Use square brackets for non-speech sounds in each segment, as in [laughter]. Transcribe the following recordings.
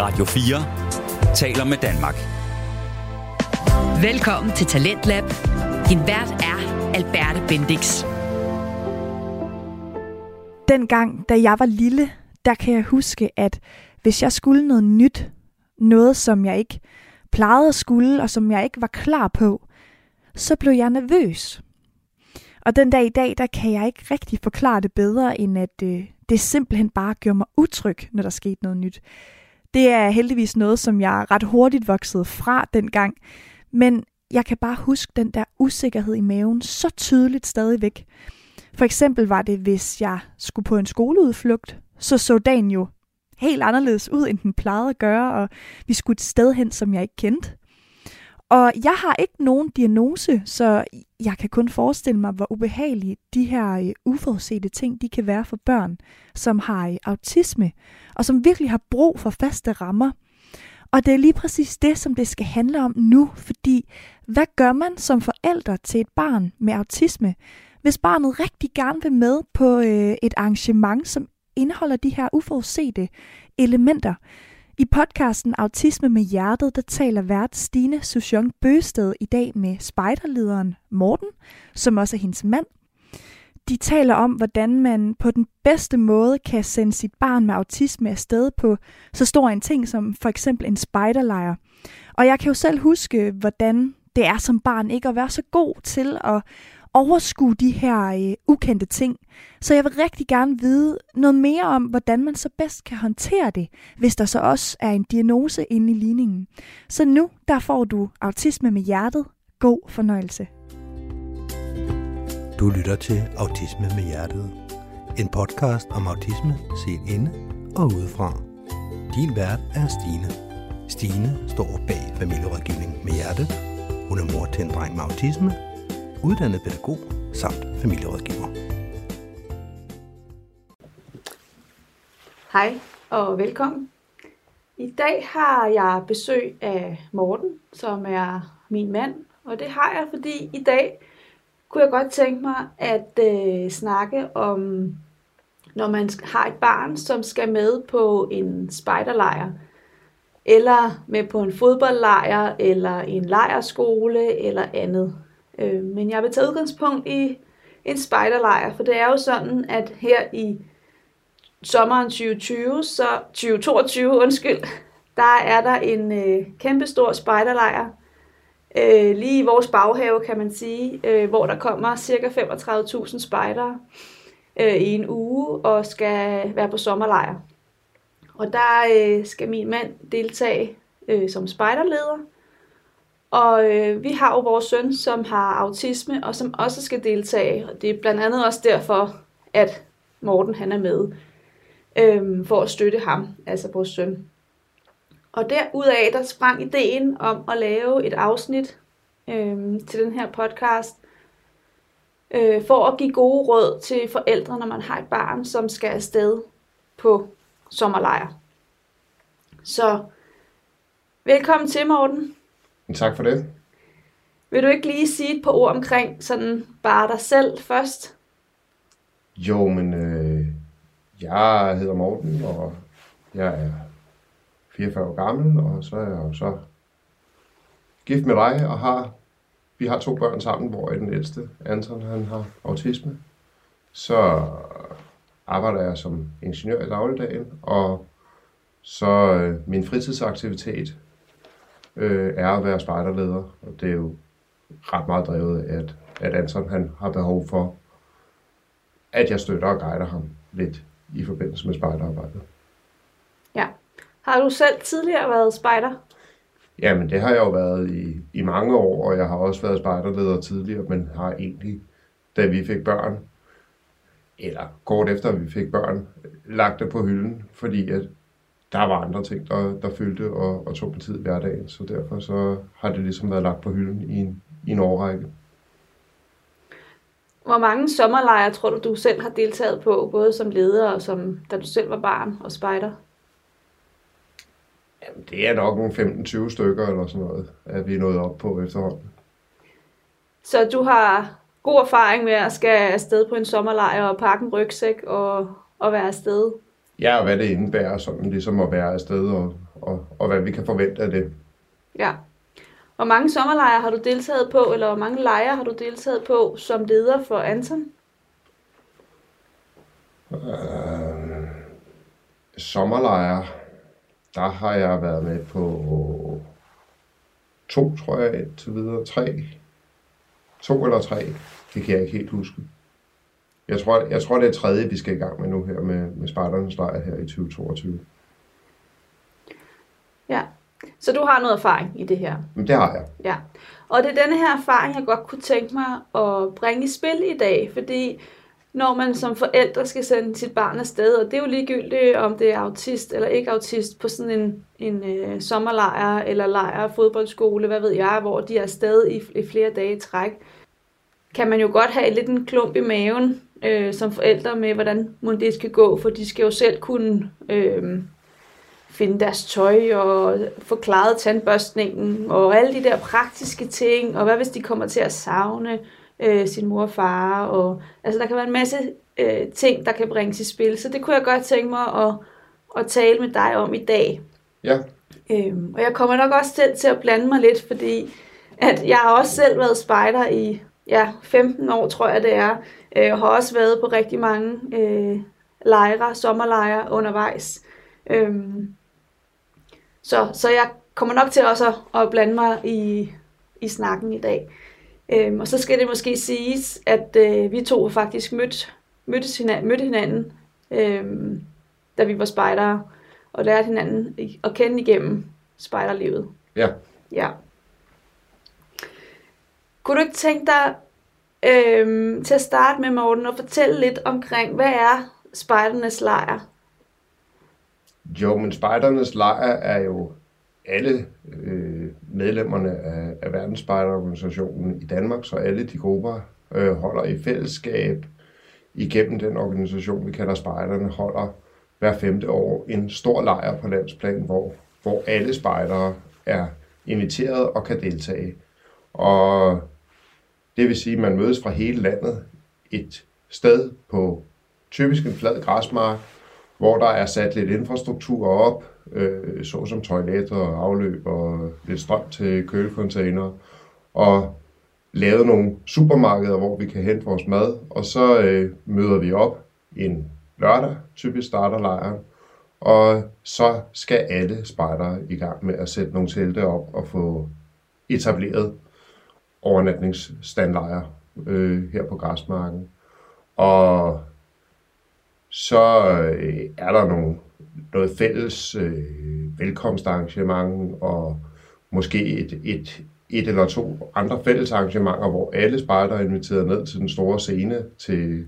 Radio 4 taler med Danmark. Velkommen til Talentlab. Din vært er Alberte Bendix. Dengang, da jeg var lille, der kan jeg huske, at hvis jeg skulle noget nyt, noget som jeg ikke plejede at skulle, og som jeg ikke var klar på, så blev jeg nervøs. Og den dag i dag, der kan jeg ikke rigtig forklare det bedre, end at øh, det simpelthen bare gjorde mig utryg, når der skete noget nyt. Det er heldigvis noget, som jeg ret hurtigt voksede fra dengang, men jeg kan bare huske den der usikkerhed i maven så tydeligt stadigvæk. For eksempel var det, hvis jeg skulle på en skoleudflugt, så så dagen jo helt anderledes ud, end den plejede at gøre, og vi skulle et sted hen, som jeg ikke kendte. Og jeg har ikke nogen diagnose, så jeg kan kun forestille mig, hvor ubehagelige de her øh, uforudsete ting, de kan være for børn, som har øh, autisme, og som virkelig har brug for faste rammer. Og det er lige præcis det, som det skal handle om nu, fordi hvad gør man som forældre til et barn med autisme, hvis barnet rigtig gerne vil med på øh, et arrangement, som indeholder de her uforudsete elementer? I podcasten Autisme med Hjertet, der taler vært Stine Suchong Bøsted i dag med spejderlederen Morten, som også er hendes mand. De taler om, hvordan man på den bedste måde kan sende sit barn med autisme afsted på så stor en ting som for eksempel en spejderlejr. Og jeg kan jo selv huske, hvordan det er som barn ikke at være så god til at overskue de her øh, ukendte ting. Så jeg vil rigtig gerne vide noget mere om, hvordan man så bedst kan håndtere det, hvis der så også er en diagnose inde i ligningen. Så nu, der får du autisme med hjertet. God fornøjelse. Du lytter til Autisme med Hjertet. En podcast om autisme set inde og udefra. Din vært er Stine. Stine står bag familierådgivning med hjertet. Hun er mor til en dreng med autisme, uddannet pædagog samt familierådgiver. Hej og velkommen. I dag har jeg besøg af Morten, som er min mand, og det har jeg, fordi i dag kunne jeg godt tænke mig at øh, snakke om, når man har et barn, som skal med på en spejderlejr, eller med på en fodboldlejr, eller en lejrskole, eller andet. Øh, men jeg vil tage udgangspunkt i en spejderlejr, for det er jo sådan, at her i sommeren 2020, så 2022, undskyld, der er der en øh, kæmpestor spejderlejr, øh, lige i vores baghave, kan man sige, øh, hvor der kommer ca. 35.000 spejdere øh, i en uge og skal være på sommerlejr. Og der øh, skal min mand deltage øh, som spejderleder. Og øh, vi har jo vores søn, som har autisme, og som også skal deltage. Og det er blandt andet også derfor, at Morten han er med, øh, for at støtte ham, altså vores søn. Og derudaf, der sprang ideen om at lave et afsnit øh, til den her podcast, øh, for at give gode råd til forældre, når man har et barn, som skal afsted på sommerlejr. Så velkommen til, Morten. Tak for det. Vil du ikke lige sige et par ord omkring sådan bare dig selv først? Jo, men øh, jeg hedder Morten, og jeg er 44 år gammel, og så er jeg jo så gift med dig, og har, vi har to børn sammen, hvor den ældste, Anton, han har autisme. Så arbejder jeg som ingeniør i dagligdagen, og så øh, min fritidsaktivitet øh, er at være spejderleder, og det er jo ret meget drevet af, at, at Anton han har behov for, at jeg støtter og guider ham lidt i forbindelse med spejderarbejdet. Ja. Har du selv tidligere været spejder? Jamen, det har jeg jo været i, i mange år, og jeg har også været spejderleder tidligere, men har egentlig, da vi fik børn, eller kort efter vi fik børn, lagt det på hylden, fordi at der var andre ting, der, der fyldte og, og tog på tid hverdagen, så derfor så har det ligesom været lagt på hylden i en, i en årrække. Hvor mange sommerlejre tror du, du selv har deltaget på, både som leder og som da du selv var barn og spejder? Jamen, det er nok en 15-20 stykker eller sådan noget, at vi er nået op på efterhånden. Så du har god erfaring med at skal afsted på en sommerlejr og pakke en rygsæk og, og være afsted Ja, og hvad det indebærer, sådan ligesom at være afsted, og, og, og hvad vi kan forvente af det. Ja. Hvor mange sommerlejre har du deltaget på, eller hvor mange lejre har du deltaget på som leder for Anton? Øh, sommerlejre, der har jeg været med på to, tror jeg, til videre. Tre. To eller tre. Det kan jeg ikke helt huske. Jeg tror, jeg tror det er tredje, vi skal i gang med nu her med, med Sparternes lejr her i 2022. Ja. Så du har noget erfaring i det her? Det har jeg. Ja. Og det er denne her erfaring, jeg godt kunne tænke mig at bringe i spil i dag, fordi når man som forældre skal sende sit barn afsted, og det er jo ligegyldigt, om det er autist eller ikke autist, på sådan en, en øh, sommerlejr eller lejr, fodboldskole, hvad ved jeg, hvor de er afsted i, i flere dage i træk, kan man jo godt have lidt en klump i maven øh, som forældre med, hvordan det skal gå, for de skal jo selv kunne øh, finde deres tøj og få klaret tandbørstningen og alle de der praktiske ting, og hvad hvis de kommer til at savne øh, sin mor og far, og altså der kan være en masse øh, ting, der kan bringes i spil, så det kunne jeg godt tænke mig at, at tale med dig om i dag. Ja, Øhm, og jeg kommer nok også selv til at blande mig lidt, fordi at jeg har også selv været spejder i ja, 15 år, tror jeg det er. Øh, og har også været på rigtig mange øh, lejre, sommerlejre undervejs. Øhm, så, så jeg kommer nok til også at, at blande mig i, i snakken i dag. Øhm, og så skal det måske siges, at øh, vi to faktisk mødt, mødtes hinanden, mødte hinanden, øhm, da vi var spejdere, og lærte hinanden at kende igennem spejderlivet. ja. Ja. Kunne du ikke tænke dig øhm, til at starte med, Morten, og fortælle lidt omkring, hvad er spejdernes lejr? Jo, men Spejdernes lejr er jo alle øh, medlemmerne af, af Verdensspejderorganisationen i Danmark, så alle de grupper øh, holder i fællesskab igennem den organisation, vi kalder Spejderne, holder hver femte år en stor lejr på landsplan, hvor, hvor alle spejdere er inviteret og kan deltage. Og det vil sige, at man mødes fra hele landet et sted på typisk en flad græsmark, hvor der er sat lidt infrastruktur op, øh, såsom toiletter og afløb og lidt strøm til kølecontainer, og lavet nogle supermarkeder, hvor vi kan hente vores mad, og så øh, møder vi op en lørdag, typisk starter lejren, og så skal alle spejdere i gang med at sætte nogle telte op og få etableret overnatningsstandlejer øh, her på græsmarken. Og så øh, er der nogle, noget fælles øh, velkomstarrangement og måske et, et, et eller to andre fælles arrangementer, hvor alle spejder er inviteret ned til den store scene til,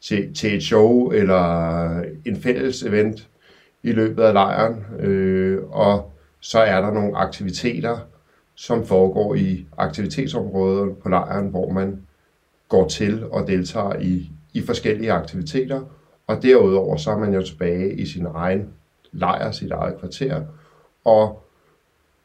til, til et show eller en fælles event i løbet af lejren. Øh, og så er der nogle aktiviteter, som foregår i aktivitetsområdet på lejren, hvor man går til og deltager i, i forskellige aktiviteter, og derudover så er man jo tilbage i sin egen lejr, sit eget kvarter, og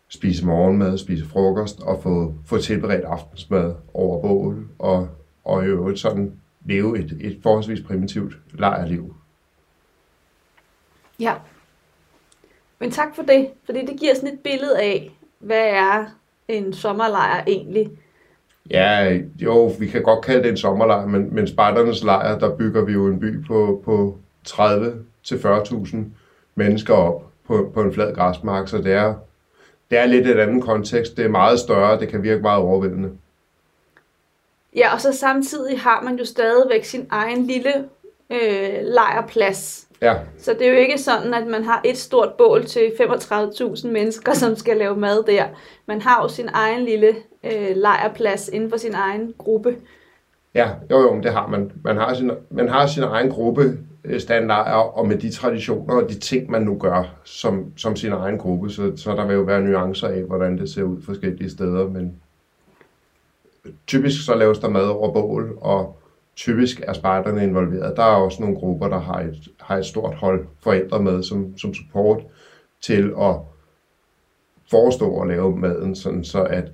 spise morgenmad, spise frokost og få, få tilberedt aftensmad over bål, og, og i øvrigt sådan leve et, et forholdsvis primitivt lejrliv. Ja. Men tak for det, fordi det giver sådan et billede af, hvad er en sommerlejr egentlig. Ja, jo, vi kan godt kalde det en sommerlejr, men, men Sparternes lejr, der bygger vi jo en by på, på 30-40.000 mennesker op på, på en flad græsmark, så det er, det er lidt et andet kontekst. Det er meget større, det kan virke meget overvældende. Ja, og så samtidig har man jo stadigvæk sin egen lille øh, lejrplads. Ja, Så det er jo ikke sådan, at man har et stort bål til 35.000 mennesker, som skal lave mad der. Man har jo sin egen lille øh, lejrplads inden for sin egen gruppe. ja jo, jo, det har man. Man har sin, man har sin egen gruppe øh, standarder, og med de traditioner og de ting, man nu gør som, som sin egen gruppe, så, så der vil jo være nuancer af, hvordan det ser ud forskellige steder, men typisk så laves der mad over bål, og typisk er spejderne involveret. Der er også nogle grupper, der har et, har et stort hold forældre med som, som support til at forestå og lave maden, sådan så at,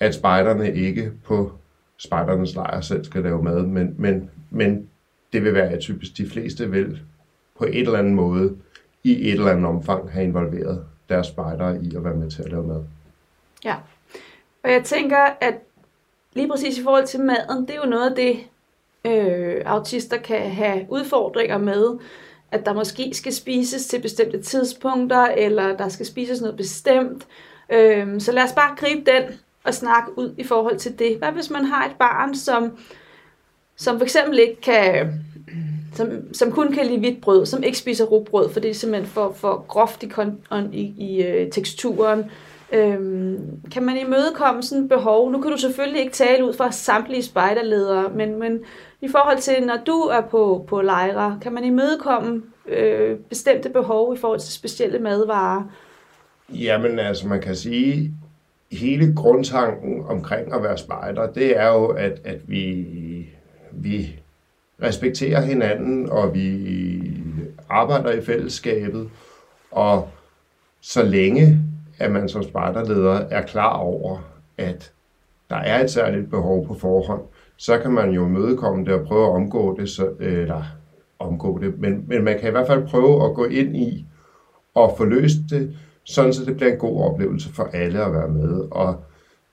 at spejderne ikke på spejdernes lejr selv skal lave mad, men, men, men det vil være typisk de fleste vil på et eller andet måde, i et eller andet omfang, have involveret deres spejdere i at være med til at lave mad. Ja, og jeg tænker, at lige præcis i forhold til maden, det er jo noget af det, øh, autister kan have udfordringer med, at der måske skal spises til bestemte tidspunkter, eller der skal spises noget bestemt. Øh, så lad os bare gribe den og snakke ud i forhold til det. Hvad hvis man har et barn, som, som for eksempel ikke kan, som, som kun kan lide hvidt brød, som ikke spiser rugbrød, for det er simpelthen for, for groft i, kon, i, i øh, teksturen. Øhm, kan man imødekomme sådan et behov? Nu kan du selvfølgelig ikke tale ud fra samtlige spejderledere, men, men i forhold til, når du er på, på lejre, kan man imødekomme øh, bestemte behov i forhold til specielle madvarer? Jamen altså, man kan sige, hele grundtanken omkring at være spejder, det er jo, at, at vi, vi respekterer hinanden, og vi arbejder i fællesskabet, og så længe at man som spejderleder er klar over, at der er et særligt behov på forhånd, så kan man jo mødekomme det og prøve at omgå det, så, eller omgå det, men, men man kan i hvert fald prøve at gå ind i og få løst det, sådan så det bliver en god oplevelse for alle at være med. Og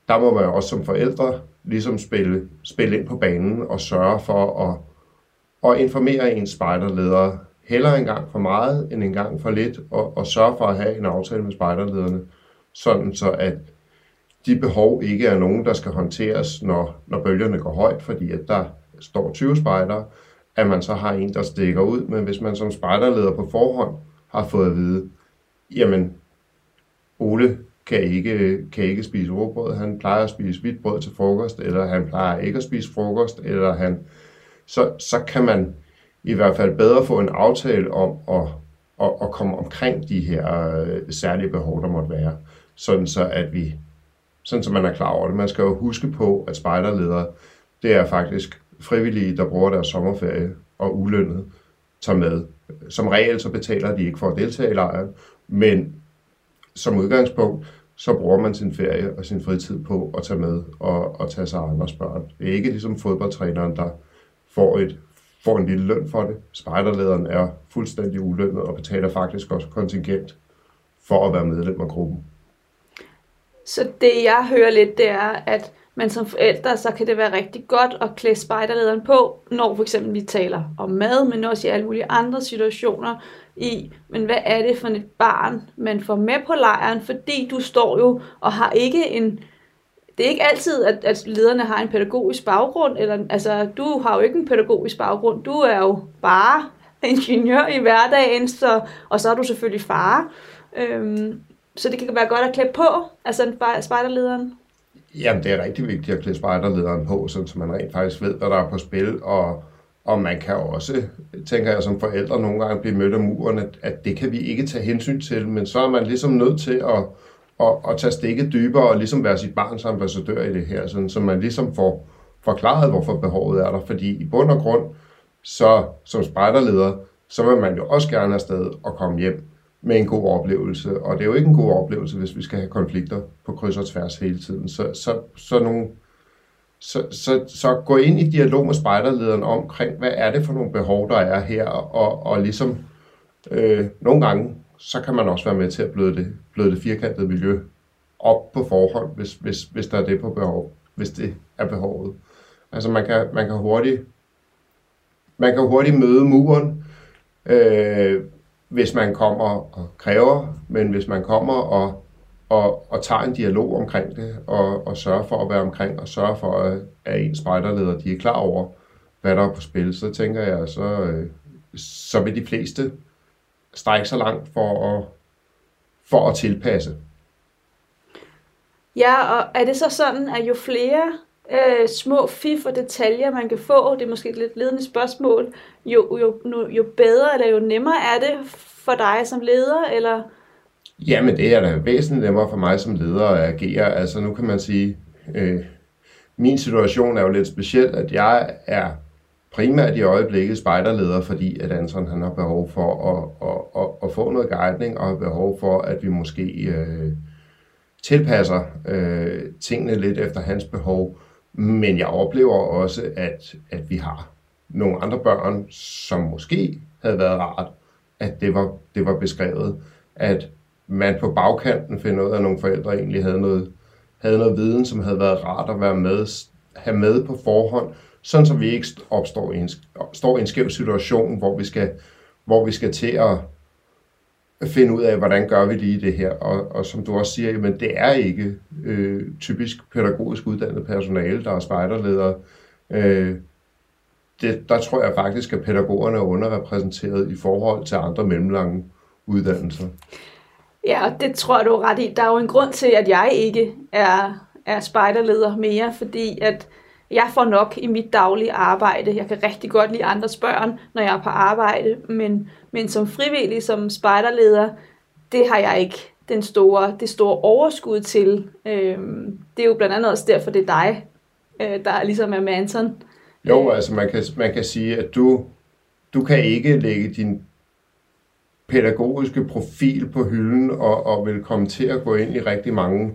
der må man også som forældre ligesom spille, spille ind på banen og sørge for at, at informere ens spejderledere hellere en gang for meget end en gang for lidt, og, og sørge for at have en aftale med spejderlederne, sådan så at de behov ikke er nogen, der skal håndteres, når, når bølgerne går højt, fordi at der står 20 spejdere, at man så har en, der stikker ud. Men hvis man som spejderleder på forhånd har fået at vide, jamen, Ole kan ikke, kan ikke spise råbrød, han plejer at spise hvidt brød til frokost, eller han plejer ikke at spise frokost, eller han, så, så kan man i hvert fald bedre få en aftale om at, at, at komme omkring de her øh, særlige behov, der måtte være, sådan så at vi, sådan som man er klar over det. Man skal jo huske på, at spejderledere, det er faktisk frivillige, der bruger deres sommerferie og ulønnet tager med. Som regel så betaler de ikke for at deltage i lejren, men som udgangspunkt, så bruger man sin ferie og sin fritid på at tage med og, og tage sig af andres børn. Det er ikke ligesom fodboldtræneren, der får, et, får en lille løn for det. Spejderlederen er fuldstændig ulønnet og betaler faktisk også kontingent for at være medlem af gruppen. Så det jeg hører lidt, det er, at man som forældre, så kan det være rigtig godt at klæde spejderlederen på, når for eksempel vi taler om mad, men også i alle mulige andre situationer i, men hvad er det for et barn, man får med på lejren, fordi du står jo og har ikke en, det er ikke altid, at, at lederne har en pædagogisk baggrund, eller, altså du har jo ikke en pædagogisk baggrund, du er jo bare ingeniør i hverdagen, så, og så er du selvfølgelig far. Øhm, så det kan være godt at klæde på, altså spejderlederen. Jamen, det er rigtig vigtigt at klæde spejderlederen på, så man rent faktisk ved, hvad der er på spil, og, og man kan også, tænker jeg som forældre, nogle gange blive mødt af muren, at, at det kan vi ikke tage hensyn til, men så er man ligesom nødt til at, at, at tage stikket dybere og ligesom være sit barns ambassadør i det her, sådan, så man ligesom får forklaret, hvorfor behovet er der, fordi i bund og grund, så som spejderleder, så vil man jo også gerne afsted og komme hjem med en god oplevelse. Og det er jo ikke en god oplevelse, hvis vi skal have konflikter på kryds og tværs hele tiden. Så, så, så, nogle, så, så, så gå ind i dialog med spejderlederen omkring, hvad er det for nogle behov, der er her, og, og ligesom øh, nogle gange, så kan man også være med til at bløde det, bløde det firkantede miljø op på forhånd, hvis, hvis, hvis der er det på behov, hvis det er behovet. Altså man kan, man kan hurtigt man kan hurtigt møde muren, øh, hvis man kommer og kræver, men hvis man kommer og, og, og tager en dialog omkring det, og, og sørger for at være omkring, og sørger for, at, at ens spejderleder de er klar over, hvad der er på spil, så tænker jeg, så, øh, så vil de fleste strække sig langt for at, for at tilpasse. Ja, og er det så sådan, at jo flere øh, små fif og detaljer, man kan få, det er måske et lidt ledende spørgsmål, jo, jo, jo bedre eller jo nemmere er det for dig som leder, eller? Jamen, det er da væsentligt nemmere for mig som leder at agere. Altså, nu kan man sige, øh, min situation er jo lidt speciel, at jeg er primært i øjeblikket spejderleder, fordi at Anton han har behov for at, at, at, at få noget guidning, og har behov for, at vi måske øh, tilpasser øh, tingene lidt efter hans behov. Men jeg oplever også, at, at vi har nogle andre børn, som måske havde været rart at det var, det var beskrevet, at man på bagkanten finder ud af, at nogle forældre egentlig havde noget, havde noget viden, som havde været rart at være med, have med på forhånd, sådan så vi ikke opstår i en, står i en skæv situation, hvor vi skal, hvor vi skal til at finde ud af, hvordan gør vi lige det her. Og, og som du også siger, men det er ikke øh, typisk pædagogisk uddannet personale, der er spejderledere. Øh, det, der tror jeg faktisk, at pædagogerne er underrepræsenteret i forhold til andre mellemlange uddannelser. Ja, det tror jeg, du er ret i. Der er jo en grund til, at jeg ikke er, er spejderleder mere, fordi at jeg får nok i mit daglige arbejde. Jeg kan rigtig godt lide andres børn, når jeg er på arbejde, men, men som frivillig, som spejderleder, det har jeg ikke den store, det store overskud til. Øhm, det er jo blandt andet også derfor, det er dig, øh, der ligesom er Manson. Jo, altså man kan, man kan sige, at du, du kan ikke lægge din pædagogiske profil på hylden og, og vil komme til at gå ind i rigtig mange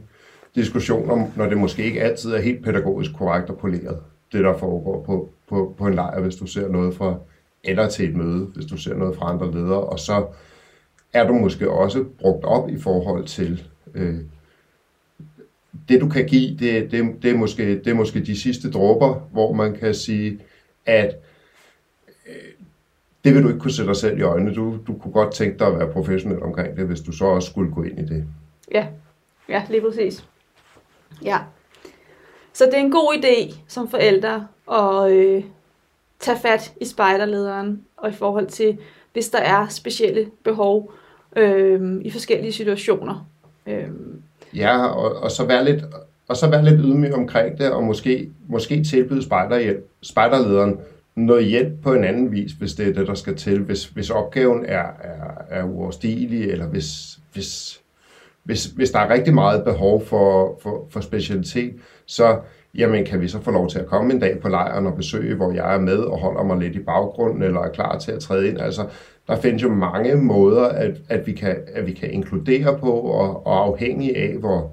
diskussioner, når det måske ikke altid er helt pædagogisk korrekt og poleret, det der foregår på, på, på en lejr, hvis du ser noget fra, eller til et møde, hvis du ser noget fra andre ledere, og så er du måske også brugt op i forhold til øh, det, du kan give, det, det, det, er måske, det er måske de sidste dråber, hvor man kan sige, at øh, det vil du ikke kunne sætte dig selv i øjnene. Du, du kunne godt tænke dig at være professionel omkring det, hvis du så også skulle gå ind i det. Ja, ja lige præcis. Ja. Så det er en god idé som forældre at øh, tage fat i spejderlederen, og i forhold til, hvis der er specielle behov øh, i forskellige situationer. Øh. Ja, og, og, så være lidt, og så være lidt ydmyg omkring det, og måske, måske tilbyde spejderhjælp, spejderlederen noget hjælp på en anden vis, hvis det er det, der skal til. Hvis, hvis opgaven er, er, er uoverstigelig, eller hvis, hvis hvis, hvis der er rigtig meget behov for, for, for specialitet, så jamen, kan vi så få lov til at komme en dag på lejren og besøge, hvor jeg er med og holder mig lidt i baggrunden, eller er klar til at træde ind. Altså, der findes jo mange måder, at, at, vi, kan, at vi kan inkludere på, og, og afhængig af, hvor,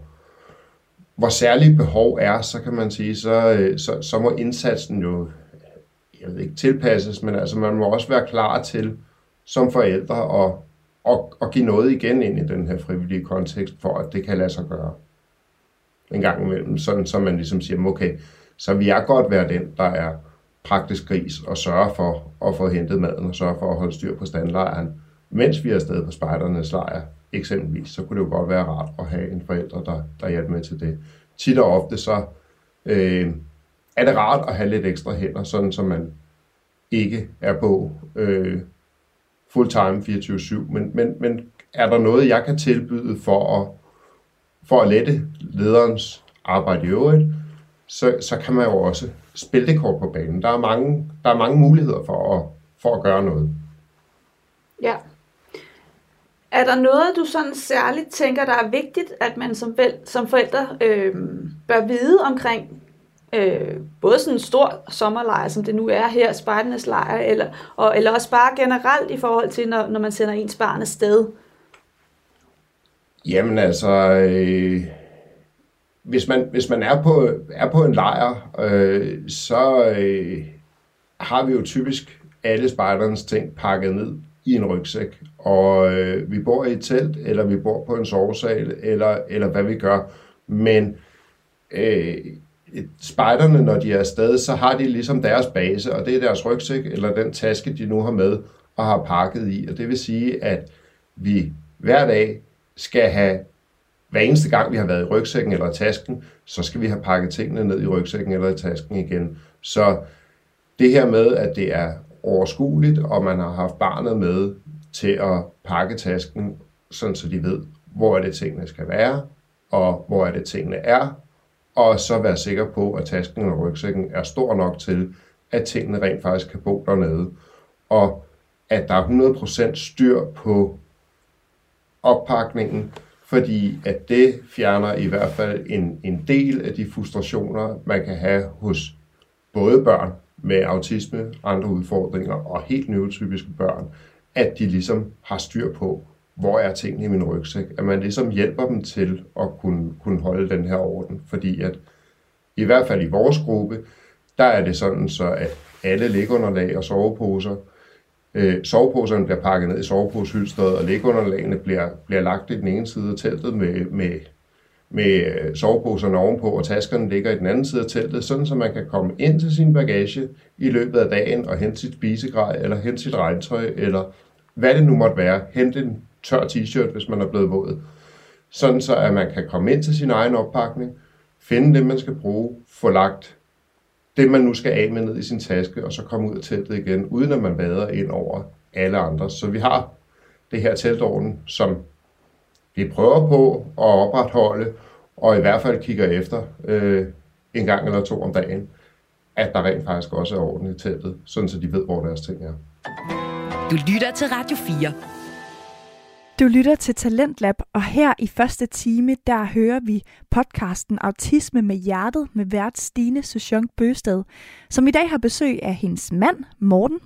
hvor særlige behov er, så kan man sige, så, øh, så, så må indsatsen jo, jeg ved ikke, tilpasses, men altså man må også være klar til som forældre at, og, og give noget igen ind i den her frivillige kontekst, for at det kan lade sig gøre en gang imellem, sådan så man ligesom siger, okay, så vi er godt være den, der er praktisk gris og sørge for at få hentet maden og sørge for at holde styr på standlejren, mens vi er afsted på spejdernes lejr, eksempelvis, så kunne det jo godt være rart at have en forælder, der, der hjælper med til det. Tit og ofte så øh, er det rart at have lidt ekstra hænder, sådan så man ikke er på øh, full-time 24-7, men, men, men er der noget, jeg kan tilbyde for at, for at lette lederens arbejde i øvrigt, så, så kan man jo også spille det kort på banen. Der er mange, der er mange muligheder for at, for at gøre noget. Ja. Er der noget, du sådan særligt tænker, der er vigtigt, at man som, som forældre øh, bør vide omkring øh, både sådan en stor sommerlejr, som det nu er her, spejdernes lejr, eller, og, eller også bare generelt i forhold til, når, når man sender ens barn afsted? Jamen altså, øh, hvis, man, hvis man er på, er på en lejr, øh, så øh, har vi jo typisk alle spejdernes ting pakket ned i en rygsæk. Og øh, vi bor i et telt, eller vi bor på en sovesal, eller, eller hvad vi gør. Men øh, spejderne, når de er afsted, så har de ligesom deres base, og det er deres rygsæk, eller den taske, de nu har med og har pakket i. Og det vil sige, at vi hver dag skal have, hver eneste gang vi har været i rygsækken eller i tasken, så skal vi have pakket tingene ned i rygsækken eller i tasken igen. Så det her med, at det er overskueligt, og man har haft barnet med til at pakke tasken, sådan så de ved, hvor er det tingene skal være, og hvor er det tingene er, og så være sikker på, at tasken og rygsækken er stor nok til, at tingene rent faktisk kan bo dernede. Og at der er 100% styr på oppakningen, fordi at det fjerner i hvert fald en, en del af de frustrationer, man kan have hos både børn med autisme, andre udfordringer og helt neurotypiske børn, at de ligesom har styr på, hvor er tingene i min rygsæk? At man ligesom hjælper dem til at kunne, kunne holde den her orden. Fordi at i hvert fald i vores gruppe, der er det sådan så, at alle liggeunderlag og soveposer Øh, soveposerne bliver pakket ned i soveposehylstret, og lægunderlagene bliver, bliver lagt i den ene side af teltet med, med, med øh, soveposerne ovenpå, og taskerne ligger i den anden side af teltet, sådan så man kan komme ind til sin bagage i løbet af dagen og hente sit spisegrej, eller hente sit regntøj, eller hvad det nu måtte være. Hente en tør t-shirt, hvis man er blevet våd. Sådan så, at man kan komme ind til sin egen oppakning, finde det, man skal bruge, få lagt det, man nu skal af med ned i sin taske, og så komme ud af teltet igen, uden at man vader ind over alle andre. Så vi har det her teltorden, som vi prøver på at opretholde, og i hvert fald kigger efter øh, en gang eller to om dagen, at der rent faktisk også er orden i teltet, sådan så de ved, hvor deres ting er. Du lytter til Radio 4. Du lytter til Talentlab, og her i første time, der hører vi podcasten Autisme med Hjertet med vært Stine Suchong Bøsted, som i dag har besøg af hendes mand, Morten,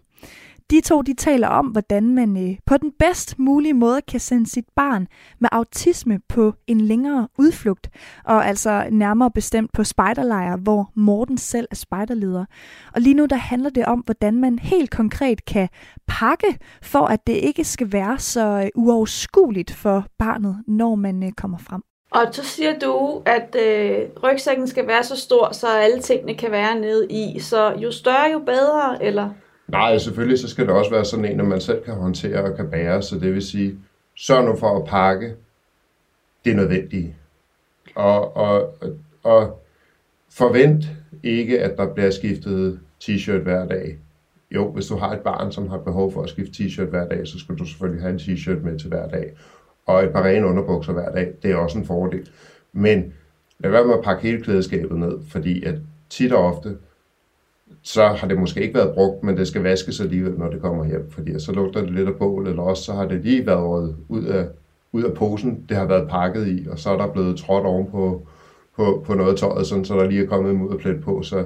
de to de taler om, hvordan man øh, på den bedst mulige måde kan sende sit barn med autisme på en længere udflugt, og altså nærmere bestemt på spejderlejre, hvor Morten selv er spejderleder. Og lige nu der handler det om, hvordan man helt konkret kan pakke, for at det ikke skal være så øh, uoverskueligt for barnet, når man øh, kommer frem. Og så siger du, at øh, rygsækken skal være så stor, så alle tingene kan være nede i. Så jo større, jo bedre, eller? Nej, selvfølgelig så skal det også være sådan en, at man selv kan håndtere og kan bære, så det vil sige, sørg nu for at pakke det nødvendige. Og, og, og forvent ikke, at der bliver skiftet t-shirt hver dag. Jo, hvis du har et barn, som har behov for at skifte t-shirt hver dag, så skal du selvfølgelig have en t-shirt med til hver dag. Og et par rene underbukser hver dag, det er også en fordel. Men lad være med at pakke hele klædeskabet ned, fordi at tit og ofte, så har det måske ikke været brugt, men det skal vaskes alligevel, når det kommer hjem, fordi så lugter det lidt af bål, eller også så har det lige været ud af, ud af posen, det har været pakket i, og så er der blevet trådt ovenpå på, på, på noget tøjet, sådan, så der lige er kommet en mudderplet på, så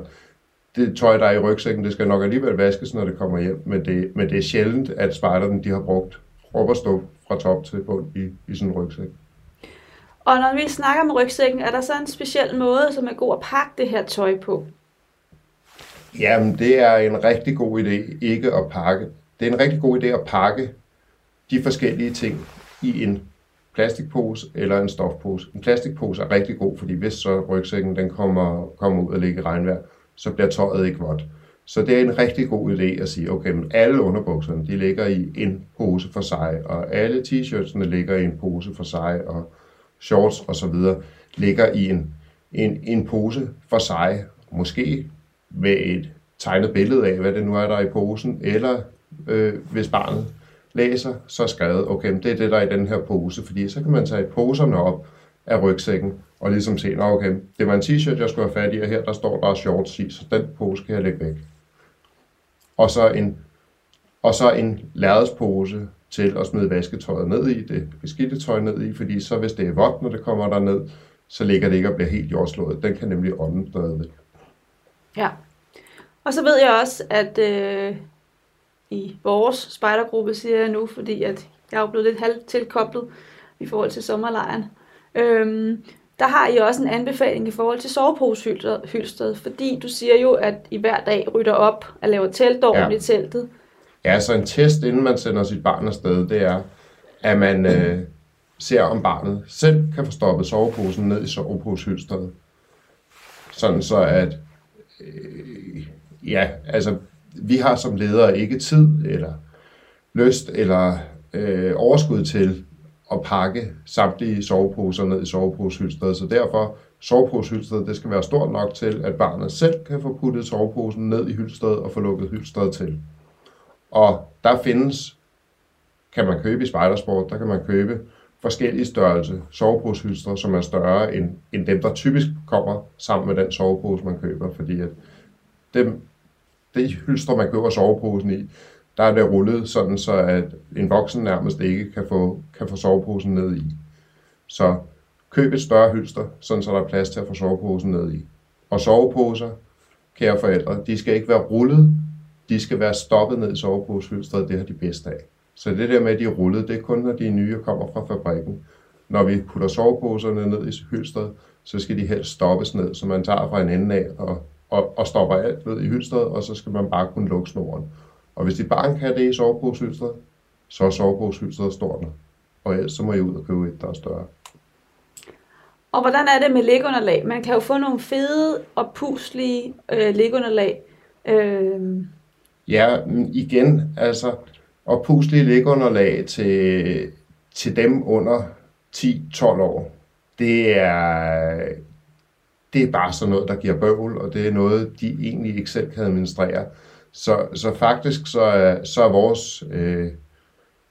det tøj, der er i rygsækken, det skal nok alligevel vaskes, når det kommer hjem, men det, men det er sjældent, at spejderne de har brugt stå fra top til bund i, i sådan en rygsæk. Og når vi snakker om rygsækken, er der så en speciel måde, som er god at pakke det her tøj på? Jamen, det er en rigtig god idé ikke at pakke. Det er en rigtig god idé at pakke de forskellige ting i en plastikpose eller en stofpose. En plastikpose er rigtig god, fordi hvis så rygsækken den kommer, kommer ud og ligger i regnvejr, så bliver tøjet ikke vådt. Så det er en rigtig god idé at sige, okay, men alle underbukserne, de ligger i en pose for sig, og alle t-shirtsene ligger i en pose for sig, og shorts og så videre ligger i en, en, en pose for sig. Måske med et tegnet billede af, hvad det nu er, der er i posen, eller øh, hvis barnet læser, så skrevet, okay, det er det, der er i den her pose, fordi så kan man tage poserne op af rygsækken, og ligesom se, okay, det var en t-shirt, jeg skulle have fat i, og her der står der shorts i, så den pose kan jeg lægge væk. Og så en, og så en lærredspose til at smide vasketøjet ned i, det beskidte tøj ned i, fordi så hvis det er vådt, når det kommer der ned, så ligger det ikke og bliver helt jordslået. Den kan nemlig ånde stadigvæk. Ja. Og så ved jeg også, at øh, i vores spejdergruppe, siger jeg nu, fordi at jeg er jo blevet lidt halvt tilkoblet i forhold til sommerlejren, øhm, der har I også en anbefaling i forhold til soveposehylstret, fordi du siger jo, at I hver dag rydder op og laver teltdorm ja. i teltet. Ja, så en test, inden man sender sit barn afsted, det er, at man øh, ser, om barnet selv kan få stoppet soveposen ned i soveposehylstret. Sådan så, at øh, ja, altså, vi har som ledere ikke tid eller lyst eller øh, overskud til at pakke samtlige soveposer ned i soveposehylstret. Så derfor, soveposehylstret, det skal være stort nok til, at barnet selv kan få puttet soveposen ned i hylstret og få lukket hylstret til. Og der findes, kan man købe i spejdersport, der kan man købe forskellige størrelse soveposehylstre, som er større end, end dem, der typisk kommer sammen med den sovepose, man køber, fordi at dem, det hylstre, man køber soveposen i, der er det rullet sådan, så at en voksen nærmest ikke kan få, kan få soveposen ned i. Så køb et større hylster, sådan så der er plads til at få soveposen ned i. Og soveposer, kære forældre, de skal ikke være rullet, de skal være stoppet ned i soveposehylstret, det har de bedst af. Så det der med, at de er rullet, det er kun, når de nye kommer fra fabrikken. Når vi putter soveposerne ned i hylstret, så skal de helst stoppes ned, så man tager fra en ende af og, og, og stopper alt ned i hylstret, og så skal man bare kunne lukke snoren. Og hvis dit barn kan det i sovepogshylstret, så er sovepogshylstret stort nok. Og ellers så må I ud og købe et, der er større. Og hvordan er det med lægunderlag? Man kan jo få nogle fede og puslige øh, lægunderlag. Øh, Ja, igen, altså, og puslige lægunderlag til, til dem under 10-12 år, det er, det er bare sådan noget, der giver bøvl, og det er noget, de egentlig ikke selv kan administrere. Så, så faktisk så er, så er vores, øh,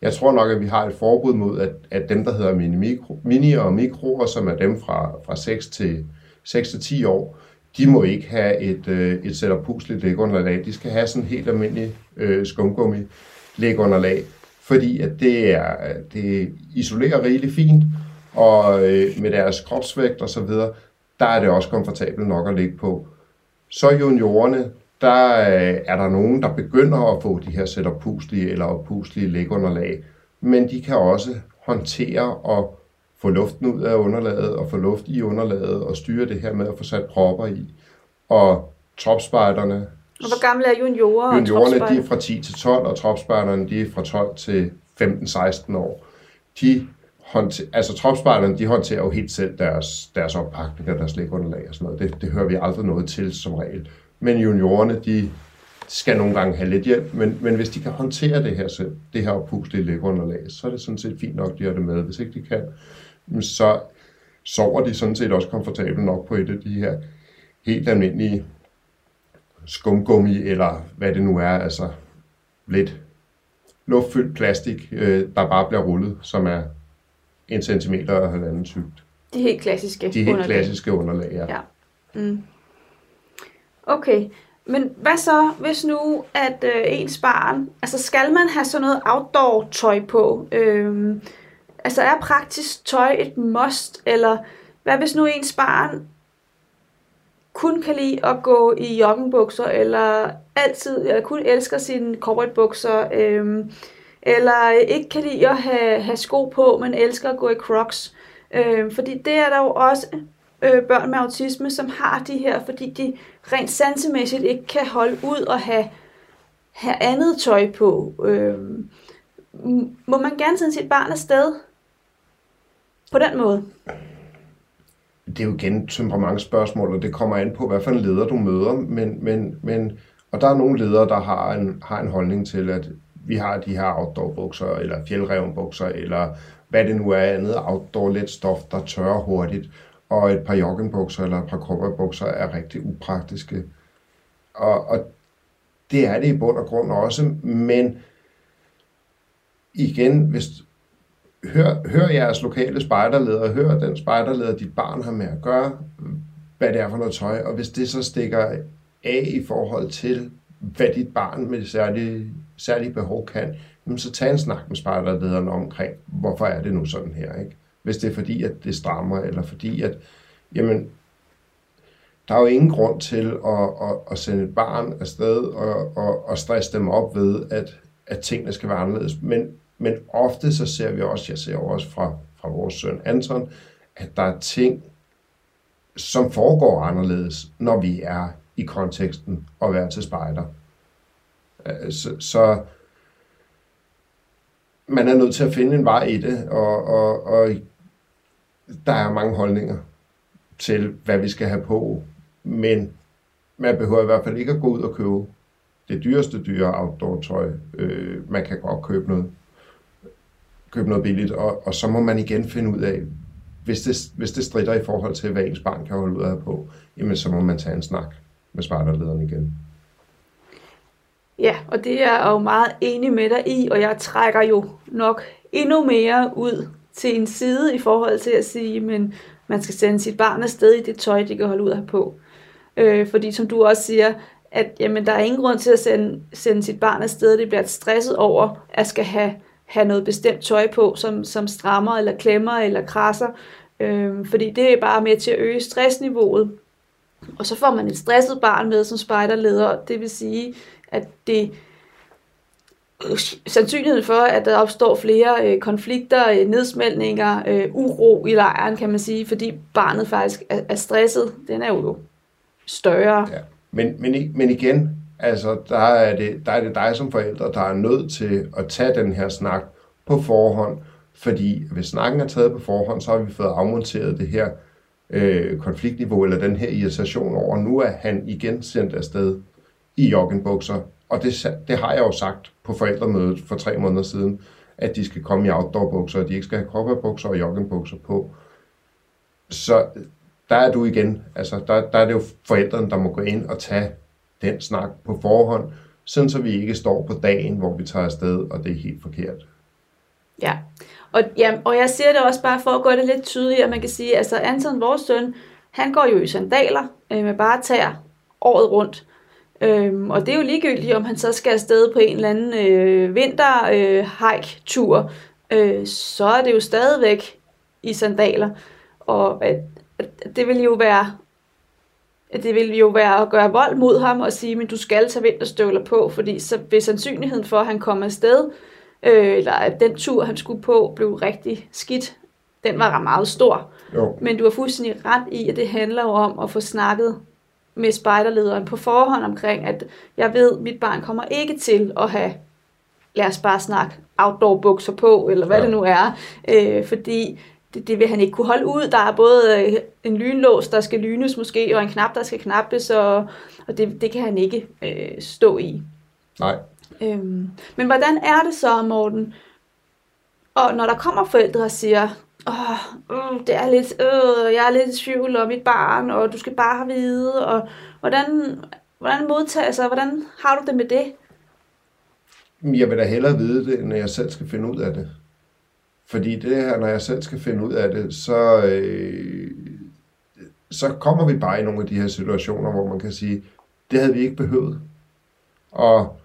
jeg tror nok, at vi har et forbud mod, at, at dem, der hedder mini, mikro, mini og mikroer, som er dem fra, fra 6 til, 6 til 10 år, de må ikke have et, øh, et sæt af pusligt lægunderlag. De skal have sådan helt almindelig øh, skumgummi lægunderlag, fordi at det, er, det isolerer rigeligt fint, og øh, med deres kropsvægt og så videre, der er det også komfortabelt nok at ligge på. Så juniorerne, der øh, er der nogen, der begynder at få de her sæt eller oppuslige lægunderlag, men de kan også håndtere og få luften ud af underlaget og få luft i underlaget og styre det her med at få sat propper i. Og topspejderne og hvor gamle er juniorer? juniorerne og de er fra 10 til 12, og tropspejderne de er fra 12 til 15-16 år. De håndter, altså tropspejderne, de håndterer jo helt selv deres, deres oppakning og deres lægunderlag og sådan noget. Det, det hører vi aldrig noget til som regel. Men juniorerne, de skal nogle gange have lidt hjælp, men, men hvis de kan håndtere det her selv, det her oppuslige lægunderlag, så er det sådan set fint nok, de har det med. Hvis ikke de kan, så sover de sådan set også komfortabelt nok på et af de her helt almindelige skumgummi, eller hvad det nu er, altså lidt luftfyldt plastik, øh, der bare bliver rullet, som er en centimeter og halvanden tykt. De helt klassiske De helt underlag. klassiske underlag, ja. Ja. Mm. Okay, men hvad så, hvis nu, at øh, ens barn, altså skal man have sådan noget outdoor-tøj på? Øhm, altså er praktisk tøj et must, eller hvad hvis nu ens barn kun kan lide at gå i joggingbukser, eller altid, eller kun elsker sine cowboybukser, øhm, eller ikke kan lide at have, have sko på, men elsker at gå i crocs. Øhm, fordi det er der jo også øh, børn med autisme, som har de her, fordi de rent sansemæssigt ikke kan holde ud og have, have andet tøj på. Øhm, må man gerne sende sit barn afsted på den måde? Det er jo igen et temperamentsspørgsmål, og det kommer an på, hvad for en leder du møder. Men, men, men, og der er nogle ledere, der har en, har en holdning til, at vi har de her outdoor-bukser, eller fjeldrevnbukser, eller hvad det nu er andet outdoor let stof, der tørrer hurtigt. Og et par joggingbukser eller et par cowboybukser er rigtig upraktiske. Og, og det er det i bund og grund også, men igen, hvis, hør, hør jeres lokale spejderleder, hør den spejderleder, dit barn har med at gøre, hvad det er for noget tøj, og hvis det så stikker af i forhold til, hvad dit barn med særlige, særlige behov kan, jamen så tag en snak med spejderlederen omkring, hvorfor er det nu sådan her, ikke? Hvis det er fordi, at det strammer, eller fordi, at jamen, der er jo ingen grund til at, at, at sende et barn afsted og, og, og stresse dem op ved, at, at tingene skal være anderledes. Men, men ofte så ser vi også, jeg ser også fra, fra vores søn Anton, at der er ting, som foregår anderledes, når vi er i konteksten og være til spejder. Øh, så, så man er nødt til at finde en vej i det, og, og, og der er mange holdninger til, hvad vi skal have på, men man behøver i hvert fald ikke at gå ud og købe det dyreste dyre outdoor-tøj. Øh, man kan godt købe noget, købe noget billigt, og, og så må man igen finde ud af, hvis det, hvis det strider i forhold til, hvad ens barn kan holde ud af på, jamen så må man tage en snak med spejderlederen igen. Ja, og det er jeg jo meget enig med dig i, og jeg trækker jo nok endnu mere ud til en side i forhold til at sige, men man skal sende sit barn afsted i det tøj, de kan holde ud af på. Øh, fordi som du også siger, at jamen, der er ingen grund til at sende, sende sit barn afsted, det bliver stresset over at skal have, have noget bestemt tøj på, som, som strammer eller klemmer eller krasser. Øh, fordi det er bare med til at øge stressniveauet. Og så får man et stresset barn med som spejderleder, det vil sige, at det øh, sandsynligheden for, at der opstår flere øh, konflikter, øh, nedsmeltninger, øh, uro i lejren, kan man sige, fordi barnet faktisk er, er stresset, den er jo større. Ja. Men, men, men igen, Altså, der er, det, der er det dig som forældre, der er nødt til at tage den her snak på forhånd, fordi hvis snakken er taget på forhånd, så har vi fået afmonteret det her øh, konfliktniveau, eller den her irritation over, nu er han igen sendt afsted i joggenbukser. Og det, det har jeg jo sagt på forældremødet for tre måneder siden, at de skal komme i outdoorbukser, og de ikke skal have cowboybukser og joggenbukser på. Så øh, der er du igen, altså der, der er det jo forældrene, der må gå ind og tage den snak på forhånd, sådan så vi ikke står på dagen, hvor vi tager afsted, og det er helt forkert. Ja, og, ja, og jeg siger det også bare for at gøre det lidt tydeligere, man kan sige, altså Anton, vores søn, han går jo i sandaler øh, med bare tær året rundt. Øhm, og det er jo ligegyldigt, om han så skal afsted på en eller anden øh, vinter øh, hike tur øh, så er det jo stadigvæk i sandaler. Og at, at det vil jo være det vil jo være at gøre vold mod ham og sige, men du skal tage vinterstøvler på, fordi så vil sandsynligheden for, at han kommer afsted, øh, eller at den tur, han skulle på, blev rigtig skidt, den var meget stor. Jo. Men du har fuldstændig ret i, at det handler jo om at få snakket med spejderlederen på forhånd omkring, at jeg ved, at mit barn kommer ikke til at have, lad os bare snakke, outdoor bukser på, eller hvad ja. det nu er, øh, fordi det, det vil han ikke kunne holde ud. Der er både øh, en lynlås, der skal lynes måske, og en knap, der skal knappes, og, og det, det kan han ikke øh, stå i. Nej. Øhm, men hvordan er det så, Morten? Og når der kommer forældre og siger, Åh, uh, det er lidt, øh, jeg er lidt i tvivl om mit barn, og du skal bare have vide, og hvordan, hvordan modtager sig, hvordan har du det med det? Jeg vil da hellere vide det, end jeg selv skal finde ud af det. Fordi det her, når jeg selv skal finde ud af det, så, øh, så kommer vi bare i nogle af de her situationer, hvor man kan sige, det havde vi ikke behøvet. Og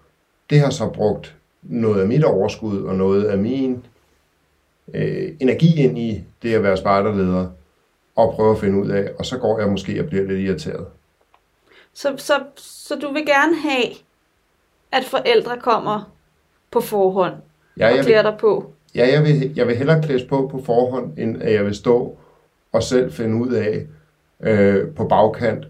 det har så brugt noget af mit overskud og noget af min øh, energi ind i det at være spejderleder og prøve at finde ud af, og så går jeg måske og bliver lidt irriteret. Så, så, så du vil gerne have, at forældre kommer på forhånd Ja, og jeg vil, klæder dig på. Ja, jeg vil, jeg vil hellere klædes på på forhånd, end at jeg vil stå og selv finde ud af øh, på bagkant,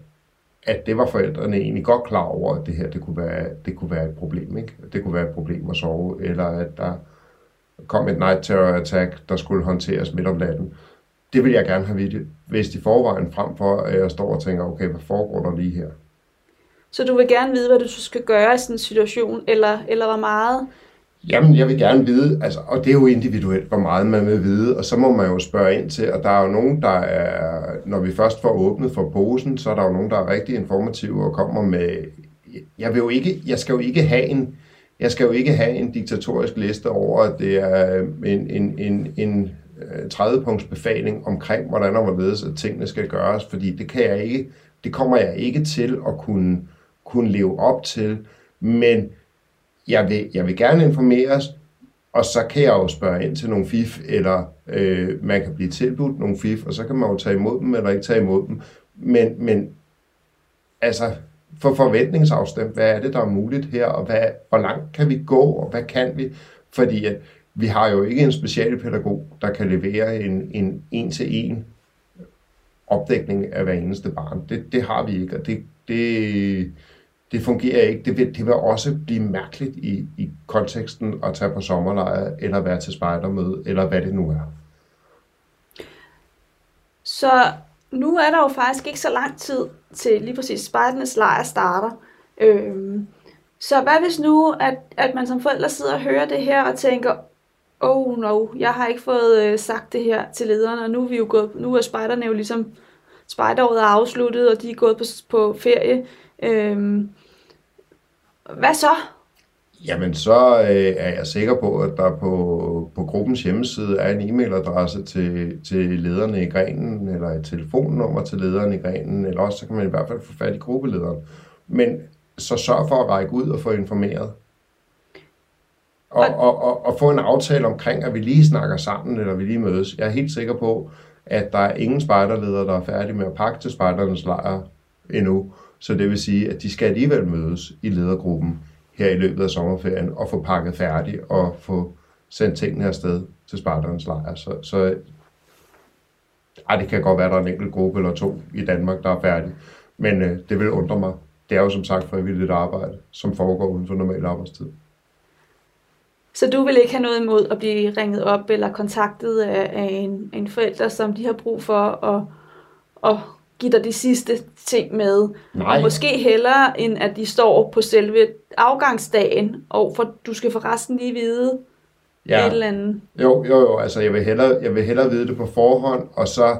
at det var forældrene egentlig godt klar over, at det her det kunne være, det kunne være et problem. Ikke? Det kunne være et problem at sove, eller at der kom et night terror attack, der skulle håndteres midt om natten. Det vil jeg gerne have vidst i forvejen, frem for at jeg står og tænker, okay, hvad foregår der lige her? Så du vil gerne vide, hvad du skal gøre i sådan en situation, eller, eller hvor meget. Jamen, jeg vil gerne vide, altså, og det er jo individuelt, hvor meget man vil vide, og så må man jo spørge ind til, og der er jo nogen, der er, når vi først får åbnet for posen, så er der jo nogen, der er rigtig informative og kommer med, jeg vil jo ikke, jeg skal jo ikke have en, jeg skal jo ikke have en diktatorisk liste over, at det er en, en, en, en øh, 30-punkts befaling omkring, hvordan og hvorledes at tingene skal gøres, fordi det kan jeg ikke, det kommer jeg ikke til at kunne, kunne leve op til, men jeg vil, jeg vil gerne informeres, og så kan jeg jo spørge ind til nogle fif, eller øh, man kan blive tilbudt nogle fif, og så kan man jo tage imod dem, eller ikke tage imod dem. Men, men altså, for forventningsafstemt, hvad er det, der er muligt her, og hvad, hvor langt kan vi gå, og hvad kan vi? Fordi at vi har jo ikke en specialpædagog, der kan levere en, en en-til-en opdækning af hver eneste barn. Det, det har vi ikke, og det, det, det fungerer ikke. Det vil, det vil også blive mærkeligt i, i konteksten at tage på sommerlejr, eller være til spejdermøde, eller hvad det nu er. Så nu er der jo faktisk ikke så lang tid til lige præcis spejdernes lejr starter. Øhm, så hvad hvis nu, at, at man som forældre sidder og hører det her og tænker, oh no, jeg har ikke fået øh, sagt det her til lederen, og nu er vi jo gået, nu er spejderne jo ligesom, spejderåret er afsluttet, og de er gået på, på ferie. Øhm, hvad så? Jamen, så øh, er jeg sikker på, at der på, på gruppens hjemmeside er en e-mailadresse til, til lederne i grenen, eller et telefonnummer til lederen i grenen, eller også så kan man i hvert fald få fat i gruppelederen. Men så sørg for at række ud og få informeret. Og, og, og, og få en aftale omkring, at vi lige snakker sammen, eller vi lige mødes. Jeg er helt sikker på, at der er ingen spejderledere, der er færdige med at pakke til spejdernes lejr endnu. Så det vil sige, at de skal alligevel mødes i ledergruppen her i løbet af sommerferien og få pakket færdigt og få sendt tingene afsted til Spartans lejr. Så, så ej, det kan godt være, at der er en enkelt gruppe eller to i Danmark, der er færdig. Men øh, det vil undre mig. det er jo som sagt frivilligt arbejde, som foregår uden for normal arbejdstid. Så du vil ikke have noget imod at blive ringet op eller kontaktet af, af en, en forælder, som de har brug for at, at give dig de sidste ting med? Nej. Og måske hellere, end at de står på selve afgangsdagen, og for du skal forresten lige vide ja. et eller andet. Jo, jo, jo, altså jeg vil, hellere, jeg vil hellere vide det på forhånd, og så,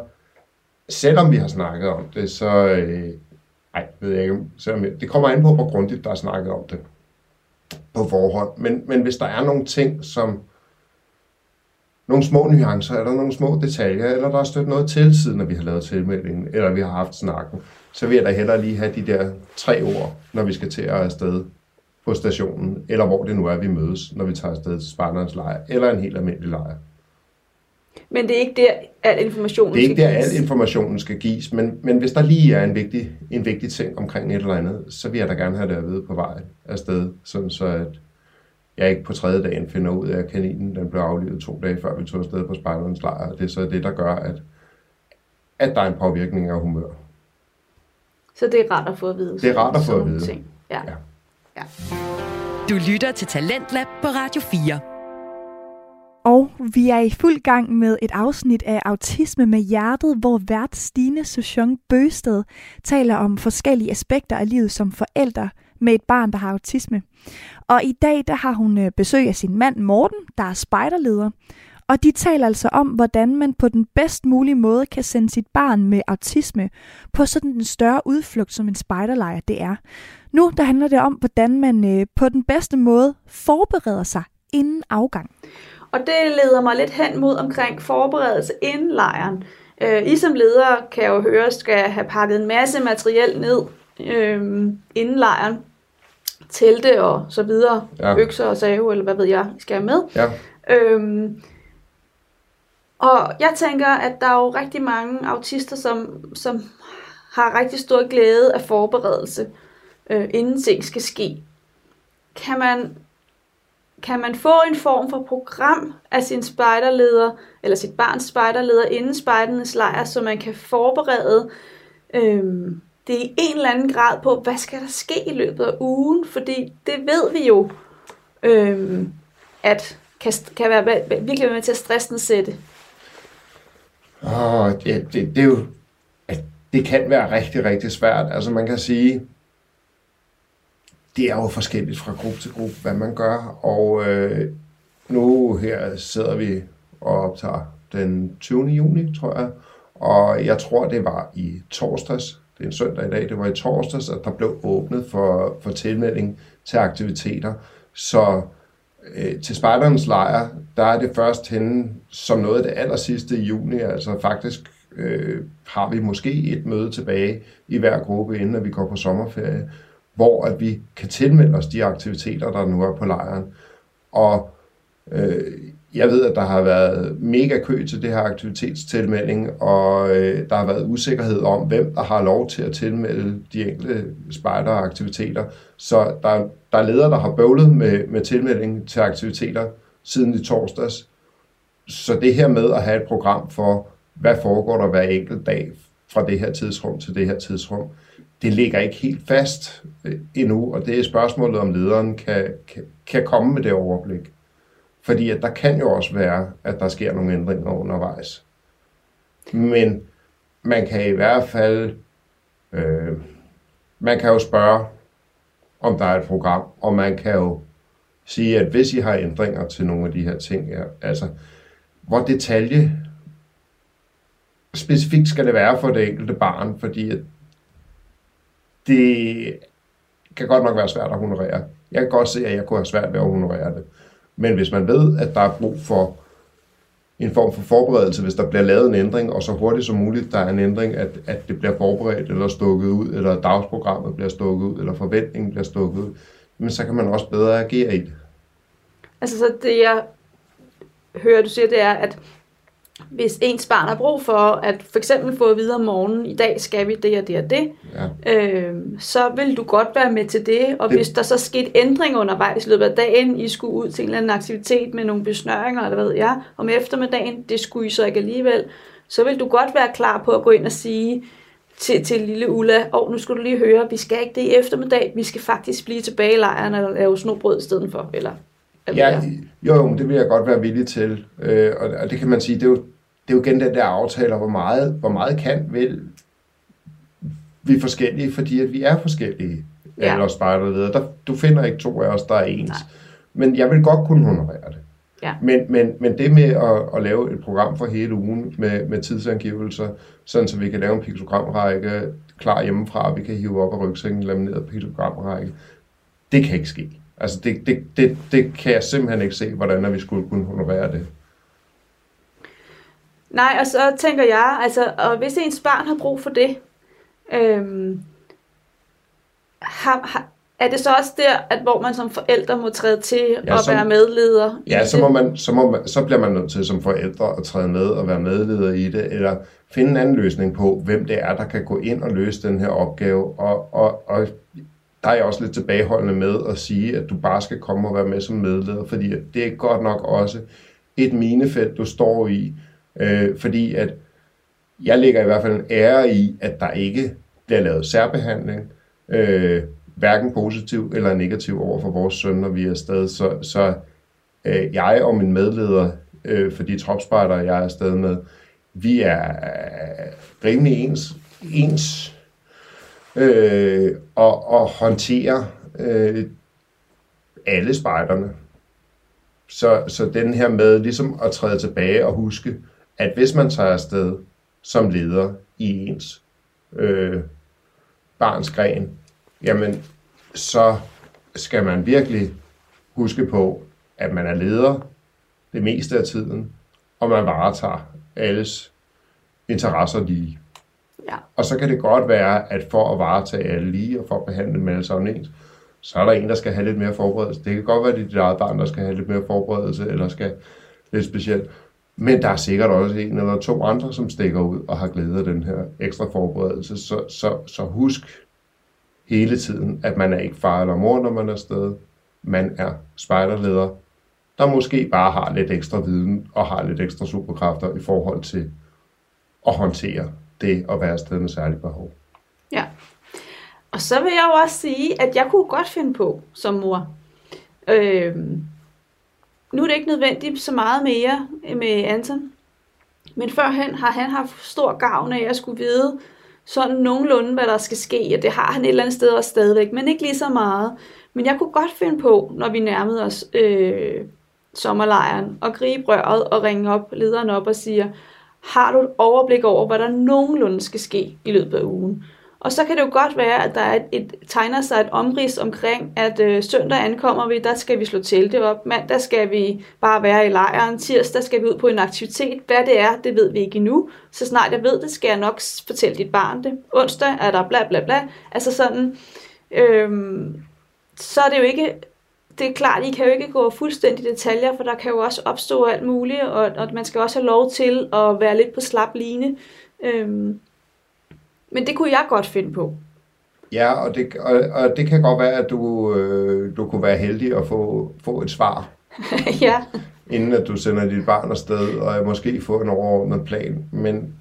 selvom vi har snakket om det, så, øh, ej, ved jeg ikke, selvom jeg, det kommer an på, hvor grundigt der er snakket om det på forhånd. Men, men hvis der er nogle ting, som nogle små nuancer, eller nogle små detaljer, eller der er stødt noget til siden, når vi har lavet tilmeldingen, eller vi har haft snakken, så vil jeg da hellere lige have de der tre ord, når vi skal til at afsted på stationen, eller hvor det nu er, vi mødes, når vi tager afsted til Sparternes lejr, eller en helt almindelig lejr. Men det er ikke der, al informationen Det er ikke skal der, gives. al informationen skal gives, men, men hvis der lige er en vigtig, en vigtig ting omkring et eller andet, så vil jeg da gerne have det at vide på vej afsted, sådan så at jeg ikke på tredje dagen finder ud af, at kaninen den blev aflivet to dage før vi tog afsted på spejderens lejr. Det er så det, der gør, at, at der er en påvirkning af humør. Så det er rart at få at vide. Det er rart at få at vide. Ting. Ja. Ja. ja. Du lytter til Talentlab på Radio 4. Og vi er i fuld gang med et afsnit af Autisme med Hjertet, hvor vært Stine Suchong Bøsted taler om forskellige aspekter af livet som forældre med et barn, der har autisme. Og i dag der har hun øh, besøg af sin mand Morten, der er spejderleder. Og de taler altså om, hvordan man på den bedst mulige måde kan sende sit barn med autisme på sådan en større udflugt, som en spejderlejr det er. Nu der handler det om, hvordan man øh, på den bedste måde forbereder sig inden afgang. Og det leder mig lidt hen mod omkring forberedelse inden lejren. Øh, I som ledere, kan jeg jo høre, skal have pakket en masse materiel ned øh, inden lejren. Telte og så videre. Ja. Økser og save, eller hvad ved jeg, skal have med. Ja. Øhm, og jeg tænker, at der er jo rigtig mange autister, som, som har rigtig stor glæde af forberedelse, øh, inden ting skal ske. Kan man, kan man få en form for program af sin spejderleder, eller sit barns spejderleder inden spejdernes lejr, så man kan forberede øhm, det i en eller anden grad på, hvad skal der ske i løbet af ugen? Fordi det ved vi jo, øhm, at kan, kan være virkelig være med til at stressensætte. Åh, det, det, det er jo, at det kan være rigtig, rigtig svært. Altså man kan sige, det er jo forskelligt fra gruppe til gruppe, hvad man gør. Og øh, nu her sidder vi og optager den 20. juni, tror jeg. Og jeg tror, det var i torsdags, det er en søndag i dag, det var i torsdags, at der blev åbnet for, for tilmelding til aktiviteter. Så øh, til spejderens lejr, der er det først henne som noget af det aller sidste i juni, altså faktisk øh, har vi måske et møde tilbage i hver gruppe, inden at vi går på sommerferie, hvor at vi kan tilmelde os de aktiviteter, der nu er på lejren. Og øh, jeg ved, at der har været mega kø til det her aktivitetstilmelding, og øh, der har været usikkerhed om, hvem der har lov til at tilmelde de enkelte spejderaktiviteter. Så der, der er ledere, der har bøvlet med, med tilmelding til aktiviteter siden i torsdags. Så det her med at have et program for, hvad foregår der hver enkelt dag fra det her tidsrum til det her tidsrum, det ligger ikke helt fast øh, endnu, og det er spørgsmålet, om lederen kan, kan, kan komme med det overblik. Fordi at der kan jo også være, at der sker nogle ændringer undervejs. Men man kan i hvert fald, øh, man kan jo spørge, om der er et program, og man kan jo sige, at hvis I har ændringer til nogle af de her ting, ja, altså hvor detalje specifikt skal det være for det enkelte barn, fordi at det kan godt nok være svært at honorere. Jeg kan godt se, at jeg kunne have svært ved at honorere det. Men hvis man ved, at der er brug for en form for forberedelse, hvis der bliver lavet en ændring, og så hurtigt som muligt der er en ændring, at, at det bliver forberedt eller stukket ud, eller dagsprogrammet bliver stukket ud, eller forventningen bliver stukket ud, men så kan man også bedre agere i det. Altså så det jeg hører, du siger, det er, at hvis ens barn har brug for at for eksempel få at vide om morgenen, i dag skal vi det og det og det, Ja. øh, så vil du godt være med til det. Og Det- hvis der så skete ændring undervejs i løbet af dagen, I skulle ud til en eller anden aktivitet med nogle besnøringer, eller hvad ved jeg, om eftermiddagen, det skulle I så ikke alligevel, så vil du godt være klar på at gå ind og sige, til, til lille Ulla, og oh, nu skal du lige høre, vi skal ikke det i eftermiddag, vi skal faktisk blive tilbage i lejren og lave snobrød i stedet for, eller Ja, jo, jo, det vil jeg godt være villig til. Øh, og, og det kan man sige, det er jo, det er jo igen den der aftale, hvor meget, hvor meget kan vil vi er forskellige, fordi at vi er forskellige. Ja. Eller spejderledere. Der, du finder ikke to af os, der er ens. Nej. Men jeg vil godt kunne honorere det. Ja. Men, men, men det med at, at lave et program for hele ugen med, med tidsangivelser, sådan så vi kan lave en piktogramrække klar hjemmefra, og vi kan hive op af rygsækken en lamineret piktogramrække, det kan ikke ske. Altså det, det, det, det kan jeg simpelthen ikke se, hvordan vi skulle kunne honorere det. Nej, og så tænker jeg, altså, og hvis ens barn har brug for det, øhm, har, har, er det så også der, at hvor man som forældre må træde til ja, og som, være medleder? Ja, så, må man, så, må man, så bliver man nødt til som forældre at træde med og være medleder i det, eller finde en anden løsning på, hvem det er, der kan gå ind og løse den her opgave. Og, og, og der er jeg også lidt tilbageholdende med at sige, at du bare skal komme og være med som medleder, fordi det er godt nok også et minefelt, du står i, øh, fordi at jeg lægger i hvert fald en ære i, at der ikke bliver lavet særbehandling, øh, hverken positiv eller negativ over for vores søn, når vi er afsted. Så, så øh, jeg og min medleder øh, for de tropspejdere, jeg er afsted med, vi er øh, rimelig ens, ens øh, og, og håndtere øh, alle spejderne. Så, så den her med ligesom at træde tilbage og huske, at hvis man tager afsted som leder i ens øh, barns gren, jamen så skal man virkelig huske på, at man er leder det meste af tiden, og man varetager alles interesser lige. Ja. Og så kan det godt være, at for at varetage alle lige, og for at behandle dem alle sammen ens, så er der en, der skal have lidt mere forberedelse. Det kan godt være, at det er dit eget barn, der skal have lidt mere forberedelse, eller skal lidt specielt. Men der er sikkert også en eller to andre, som stikker ud og har glæde af den her ekstra forberedelse. Så, så, så husk hele tiden, at man er ikke far eller mor, når man er afsted. Man er spejderleder, der måske bare har lidt ekstra viden og har lidt ekstra superkræfter i forhold til at håndtere det at være afsted med særlige behov. Ja. Og så vil jeg jo også sige, at jeg kunne godt finde på som mor. Øh, nu er det ikke nødvendigt så meget mere med Anton. Men førhen har han haft stor gavn af at skulle vide sådan nogenlunde, hvad der skal ske. Og det har han et eller andet sted også stadigvæk, men ikke lige så meget. Men jeg kunne godt finde på, når vi nærmede os øh, sommerlejren, og gribe røret og ringe op, lederen op og sige, har du et overblik over, hvad der nogenlunde skal ske i løbet af ugen? Og så kan det jo godt være, at der er et, et, tegner sig et omrids omkring, at øh, søndag ankommer vi, der skal vi slå teltet op. Mandag skal vi bare være i lejren. Tirsdag skal vi ud på en aktivitet. Hvad det er, det ved vi ikke endnu. Så snart jeg ved det, skal jeg nok fortælle dit barn det. Onsdag er der bla bla bla. Altså sådan, øh, så er det jo ikke, det er klart, I kan jo ikke gå fuldstændig detaljer, for der kan jo også opstå alt muligt, og, og man skal også have lov til at være lidt på slap line. Øhm, men det kunne jeg godt finde på. Ja, og det, og, og det kan godt være, at du, øh, du kunne være heldig at få, få et svar. [laughs] ja. Inden at du sender dit barn afsted, og måske få en overordnet plan. Men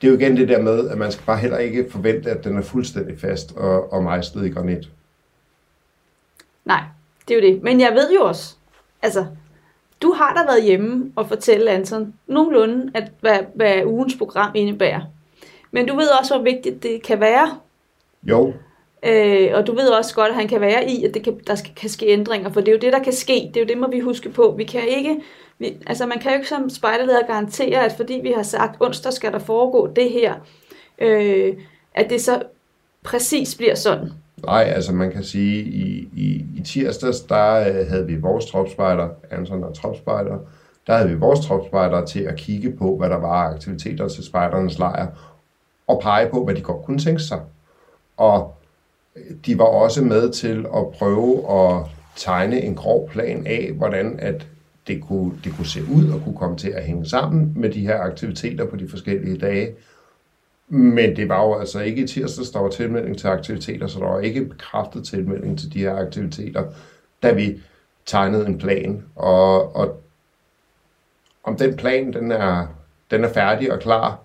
det er jo igen det der med, at man skal bare heller ikke forvente, at den er fuldstændig fast og, og mejslet i granit. Det er jo det. Men jeg ved jo også, altså, du har da været hjemme og fortælle Anton nogenlunde, at, hvad, hvad ugens program indebærer. Men du ved også, hvor vigtigt det kan være. Jo. Øh, og du ved også godt, at han kan være i, at det kan, der skal, kan ske ændringer, for det er jo det, der kan ske. Det er jo det, må vi huske på. Vi kan ikke, vi, altså man kan jo ikke som spejderleder garantere, at fordi vi har sagt, onsdag skal der foregå det her, øh, at det så præcis bliver sådan. Nej, altså man kan sige, i, i, i tirsdags, der øh, havde vi vores tropspejder, Anton og tropspejder, der havde vi vores tropspejder til at kigge på, hvad der var aktiviteter til spejdernes lejr, og pege på, hvad de godt kunne tænke sig. Og øh, de var også med til at prøve at tegne en grov plan af, hvordan at det kunne, det kunne se ud og kunne komme til at hænge sammen med de her aktiviteter på de forskellige dage. Men det var jo altså ikke i tirsdags, der var tilmelding til aktiviteter, så der var ikke bekræftet tilmelding til de her aktiviteter, da vi tegnede en plan. Og, og om den plan den er, den er færdig og klar,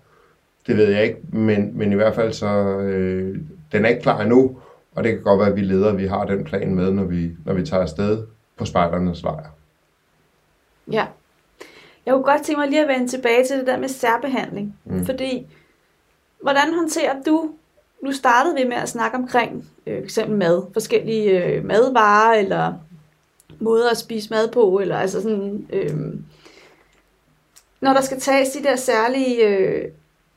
Det ved jeg ikke, men, men i hvert fald så, øh, den er ikke klar endnu, og det kan godt være, at vi leder, at vi har den plan med, når vi, når vi tager afsted på spejdernes lejr. Ja. Jeg kunne godt tænke mig lige at vende tilbage til det der med særbehandling. Mm. Fordi, hvordan håndterer du, nu startede vi med at snakke omkring øh, eksempel mad, forskellige øh, madvarer, eller måder at spise mad på, eller altså sådan, øh, når der skal tages de der særlige, øh,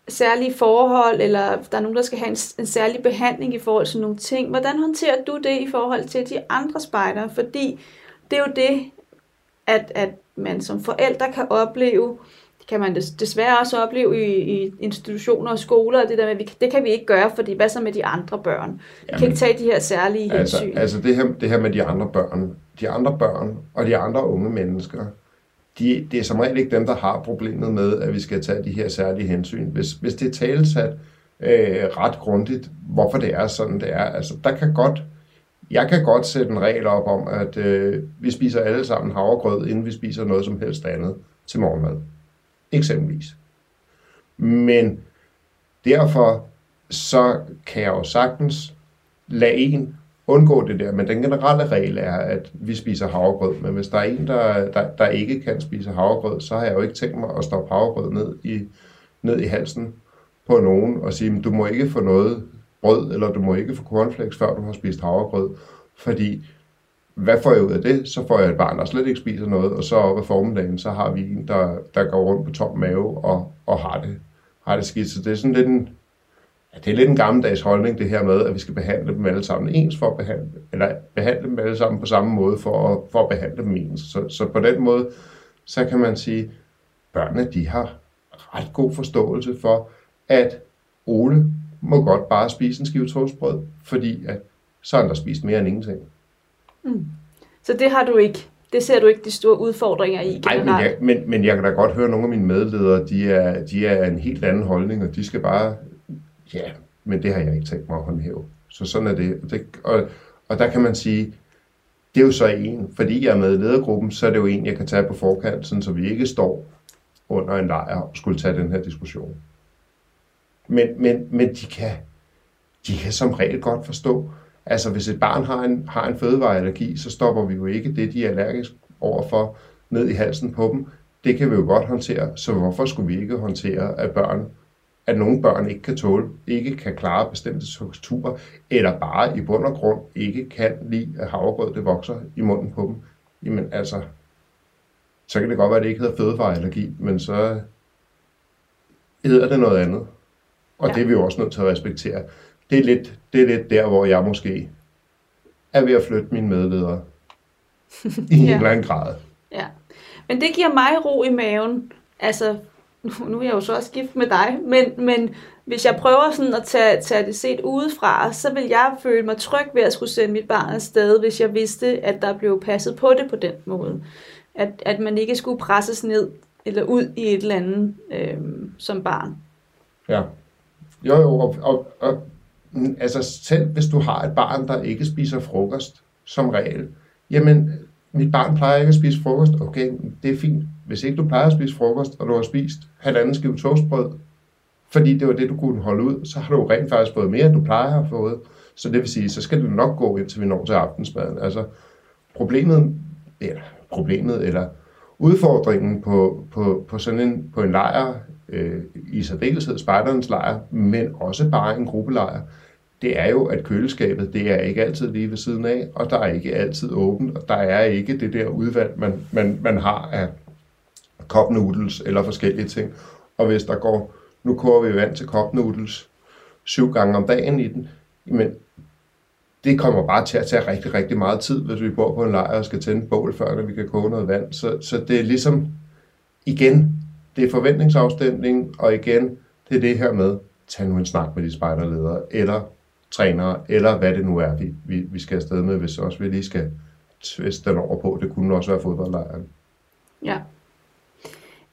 særlige forhold, eller der er nogen, der skal have en, en særlig behandling i forhold til nogle ting, hvordan håndterer du det i forhold til de andre spejdere? Fordi det er jo det, at, at man som forældre kan opleve, øh, kan man desværre også opleve i, i institutioner og skoler, det der med, vi, det kan vi ikke gøre, fordi hvad så med de andre børn? Vi Jamen, kan ikke tage de her særlige altså, hensyn. Altså det her, det her med de andre børn, de andre børn og de andre unge mennesker, de, det er som regel ikke dem, der har problemet med, at vi skal tage de her særlige hensyn. Hvis, hvis det er talsat øh, ret grundigt, hvorfor det er sådan, det er, altså der kan godt, jeg kan godt sætte en regel op om, at øh, vi spiser alle sammen havregrød, inden vi spiser noget som helst andet til morgenmad. Eksempelvis. Men derfor så kan jeg jo sagtens lade en undgå det der. Men den generelle regel er, at vi spiser havregrød. Men hvis der er en, der, der, der ikke kan spise havregrød, så har jeg jo ikke tænkt mig at stoppe havregrød ned i, ned i halsen på nogen og sige, du må ikke få noget brød, eller du må ikke få cornflakes, før du har spist havregrød. Fordi hvad får jeg ud af det? Så får jeg et barn, der slet ikke spiser noget, og så op ad formiddagen, så har vi en, der, der går rundt på tom mave og, og har, det, har det skidt. Så det er sådan lidt en, Ja, det er lidt en gammeldags holdning, det her med, at vi skal behandle dem alle sammen ens for at behandle, eller behandle dem alle sammen på samme måde for at, for at behandle dem ens. Så, så på den måde, så kan man sige, børnene de har ret god forståelse for, at Ole må godt bare spise en skive toastbrød, fordi at, så har han der spist mere end ingenting. Mm. Så det har du ikke det ser du ikke de store udfordringer i? Nej, men jeg, men, men jeg kan da godt høre, at nogle af mine medledere, de er, de er en helt anden holdning, og de skal bare Ja, men det har jeg ikke tænkt mig at håndhæve. Så sådan er det. Og, det, og, og der kan man sige, det er jo så en, fordi jeg er med i ledergruppen, så er det jo en, jeg kan tage på forkanten, så vi ikke står under en lejr og skulle tage den her diskussion. Men, men, men de, kan, de kan som regel godt forstå, altså hvis et barn har en, har en fødevareallergi, så stopper vi jo ikke det, de er allergisk overfor, ned i halsen på dem. Det kan vi jo godt håndtere, så hvorfor skulle vi ikke håndtere, at børn at nogle børn ikke kan tåle, ikke kan klare bestemte strukturer, eller bare i bund og grund ikke kan lide, at havregrød det vokser i munden på dem, jamen altså, så kan det godt være, at det ikke hedder fødevareallergi, men så hedder det noget andet. Og ja. det er vi jo også nødt til at respektere. Det er, lidt, det er lidt der, hvor jeg måske er ved at flytte mine medledere i en [laughs] ja. eller anden grad. Ja, men det giver mig ro i maven, altså nu, nu er jeg jo så også gift med dig, men, men hvis jeg prøver sådan at tage, tage det set udefra, så vil jeg føle mig tryg ved at skulle sende mit barn afsted, hvis jeg vidste, at der blev passet på det på den måde. At, at man ikke skulle presses ned eller ud i et eller andet øh, som barn. Ja. Jo, jo, og, og, og altså selv hvis du har et barn, der ikke spiser frokost som regel, jamen mit barn plejer ikke at spise frokost, okay, det er fint. Hvis ikke du plejer at spise frokost, og du har spist halvanden skive toastbrød, fordi det var det, du kunne holde ud, så har du rent faktisk fået mere, end du plejer at have fået. Så det vil sige, så skal det nok gå, indtil vi når til aftensmaden. Altså, problemet, eller problemet, eller udfordringen på, på, på sådan en, på en lejr, øh, i særdeleshed spejderens lejr, men også bare en gruppelejr, det er jo, at køleskabet, det er ikke altid lige ved siden af, og der er ikke altid åbent, og der er ikke det der udvalg, man, man, man har af cup noodles eller forskellige ting. Og hvis der går, nu koger vi vand til cup noodles syv gange om dagen i den, men det kommer bare til at tage rigtig, rigtig meget tid, hvis vi bor på en lejr og skal tænde bål, før vi kan koge noget vand. Så, så det er ligesom, igen, det er forventningsafstemning, og igen, det er det her med, tag nu en snak med de spejderledere, eller trænere, eller hvad det nu er, vi, vi, vi skal afsted med, hvis også vi lige skal tviste den over på. Det kunne også være fodboldlejren. Ja.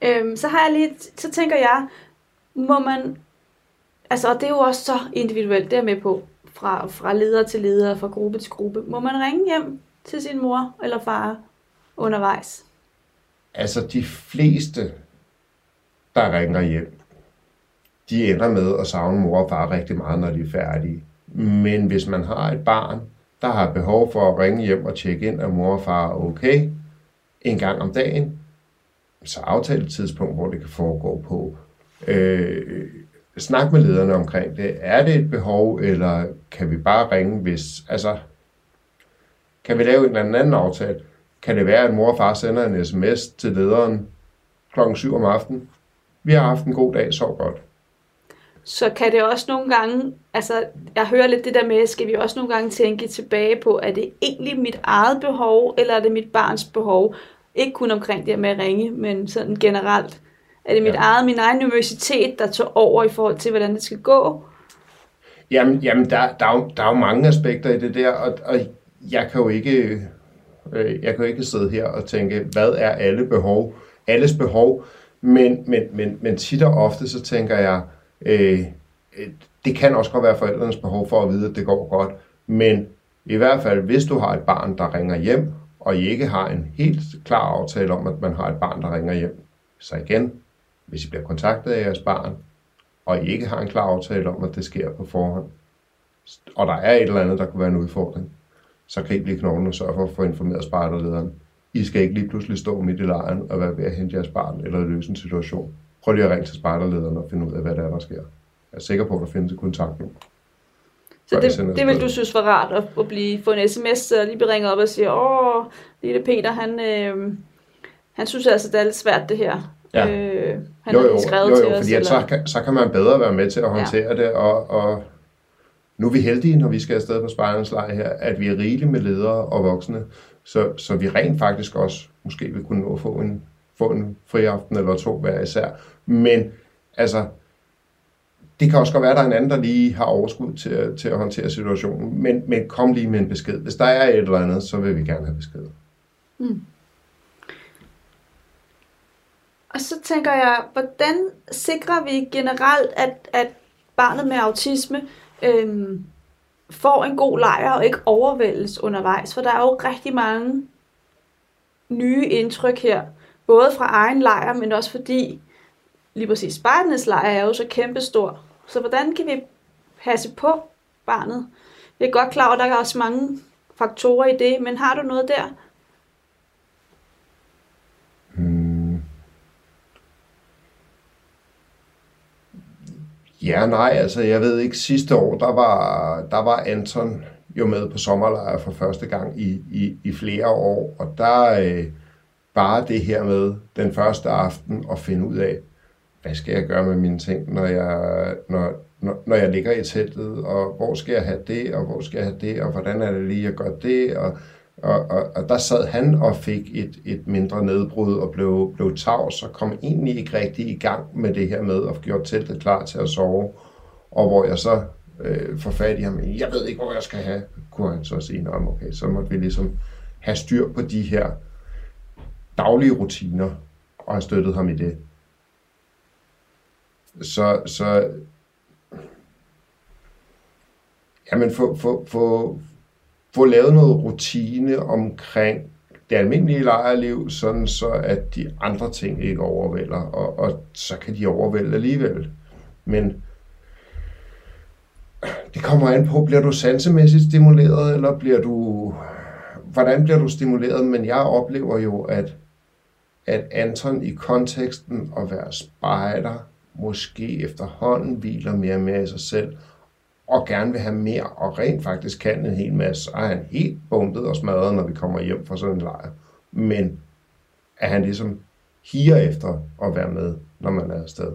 Øhm, så har jeg lige, så tænker jeg, må man, altså og det er jo også så individuelt, det er med på, fra, fra leder til leder, fra gruppe til gruppe. Må man ringe hjem til sin mor eller far undervejs? Altså de fleste, der ringer hjem, de ender med at savne mor og far rigtig meget, når de er færdige. Men hvis man har et barn, der har behov for at ringe hjem og tjekke ind, at mor og far er okay, en gang om dagen, så aftale et tidspunkt, hvor det kan foregå på. Øh, snakke med lederne omkring det. Er det et behov, eller kan vi bare ringe, hvis... Altså, kan vi lave en eller anden aftale? Kan det være, at mor og far sender en sms til lederen klokken 7 om aftenen? Vi har haft en god dag, så godt. Så kan det også nogle gange, altså jeg hører lidt det der med, skal vi også nogle gange tænke tilbage på, er det egentlig mit eget behov, eller er det mit barns behov? Ikke kun omkring det med at ringe, men sådan generelt. Er det mit ja. eget, min egen universitet, der tog over i forhold til, hvordan det skal gå? Jamen, jamen der, der, er jo, der er jo mange aspekter i det der, og, og jeg kan jo ikke, øh, jeg kan jo ikke sidde her og tænke, hvad er alle behov, alles behov, men, men, men, men tit og ofte så tænker jeg, øh, det kan også godt være forældrenes behov for at vide, at det går godt, men i hvert fald, hvis du har et barn, der ringer hjem, og I ikke har en helt klar aftale om, at man har et barn, der ringer hjem, så igen, hvis I bliver kontaktet af jeres barn, og I ikke har en klar aftale om, at det sker på forhånd, og der er et eller andet, der kunne være en udfordring, så grib lige knoglen og sørg for at få informeret spejderlederen. I skal ikke lige pludselig stå midt i lejren og være ved at hente jeres barn eller løse en situation. Prøv lige at ringe til spejderlederen og finde ud af, hvad der er, der sker. Jeg er sikker på, at der findes et kontaktnummer. Så det, det vil du synes var rart at, at blive, få en sms og lige blive ringet op og sige, åh, lille Peter, han, øh, han synes altså, det er lidt svært det her. Ja. Øh, han jo, jo, har skrevet jo, jo, til os. Fordi eller... så, kan, så kan man bedre være med til at håndtere ja. det, og, og nu er vi heldige, når vi skal afsted på spejlerens lejr her, at vi er rigelige med ledere og voksne, så, så vi rent faktisk også måske vil kunne nå at få en, få en fri aften eller to hver især. Men altså, det kan også godt være, at der er en anden, der lige har overskud til, til at håndtere situationen. Men, men kom lige med en besked. Hvis der er et eller andet, så vil vi gerne have besked. Mm. Og så tænker jeg, hvordan sikrer vi generelt, at, at barnet med autisme øhm, får en god lejr og ikke overvældes undervejs? For der er jo rigtig mange nye indtryk her, både fra egen lejr, men også fordi lige præcis barnets lejr er jo så kæmpestor. Så hvordan kan vi passe på barnet? Jeg er godt klar over, at der er også mange faktorer i det, men har du noget der? Ja, nej, altså jeg ved ikke, sidste år, der var, der var Anton jo med på sommerlejr for første gang i, i, i flere år, og der øh, bare det her med den første aften at finde ud af, hvad skal jeg gøre med mine ting, når jeg, når, når, når jeg ligger i teltet, og hvor skal jeg have det, og hvor skal jeg have det, og hvordan er det lige, jeg gør det, og, og, og, og der sad han og fik et, et mindre nedbrud og blev, blev tavs og kom egentlig ikke rigtig i gang med det her med at få gjort teltet klar til at sove. Og hvor jeg så øh, får fat i ham, jeg ved ikke, hvor jeg skal have, kunne han så sige, Nå, okay, så måtte vi ligesom have styr på de her daglige rutiner, og have støttet ham i det. Så, så jamen få, få, få, få lavet noget rutine omkring det almindelige lejerliv, sådan så at de andre ting ikke overvælder, og, og så kan de overvælde alligevel. Men det kommer an på, bliver du sansemæssigt stimuleret, eller bliver du... Hvordan bliver du stimuleret? Men jeg oplever jo, at, at Anton i konteksten at være spejder, måske efterhånden hviler mere og mere i sig selv, og gerne vil have mere, og rent faktisk kan en hel masse, så er han helt bumpet og smadret, når vi kommer hjem fra sådan en lejr. Men er han ligesom higer efter at være med, når man er afsted.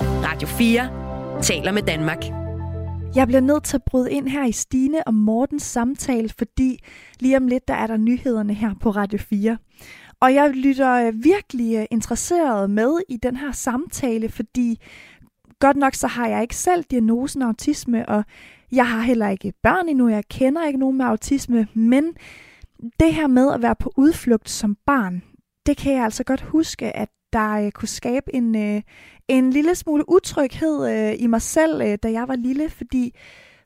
Radio 4 taler med Danmark. Jeg bliver nødt til at bryde ind her i Stine og Mortens samtale, fordi lige om lidt, der er der nyhederne her på Radio 4. Og jeg lytter øh, virkelig øh, interesseret med i den her samtale, fordi godt nok så har jeg ikke selv diagnosen autisme, og jeg har heller ikke børn endnu, jeg kender ikke nogen med autisme, men det her med at være på udflugt som barn, det kan jeg altså godt huske, at der øh, kunne skabe en, øh, en lille smule utryghed øh, i mig selv, øh, da jeg var lille, fordi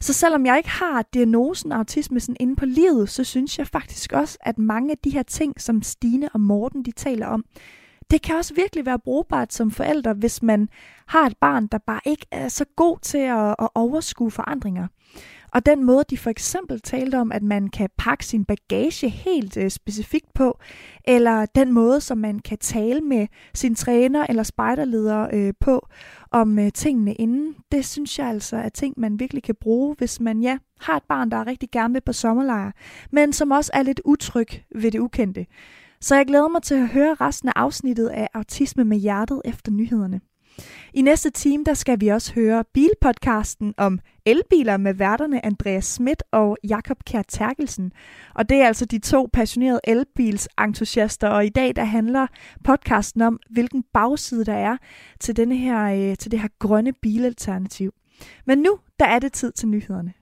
så selvom jeg ikke har diagnosen autisme sådan inde på livet, så synes jeg faktisk også, at mange af de her ting, som Stine og Morten de taler om, det kan også virkelig være brugbart som forældre, hvis man har et barn, der bare ikke er så god til at, at overskue forandringer. Og den måde, de for eksempel talte om, at man kan pakke sin bagage helt øh, specifikt på, eller den måde, som man kan tale med sin træner eller spejderleder øh, på om øh, tingene inden, det synes jeg altså er ting, man virkelig kan bruge, hvis man ja, har et barn, der er rigtig gerne vil på sommerlejr, men som også er lidt utryg ved det ukendte. Så jeg glæder mig til at høre resten af afsnittet af Autisme med hjertet efter nyhederne. I næste time, der skal vi også høre bilpodcasten om elbiler med værterne Andreas Schmidt og Jakob Kjær Terkelsen. Og det er altså de to passionerede elbilsentusiaster, og i dag der handler podcasten om, hvilken bagside der er til, denne her, øh, til det her grønne bilalternativ. Men nu, der er det tid til nyhederne.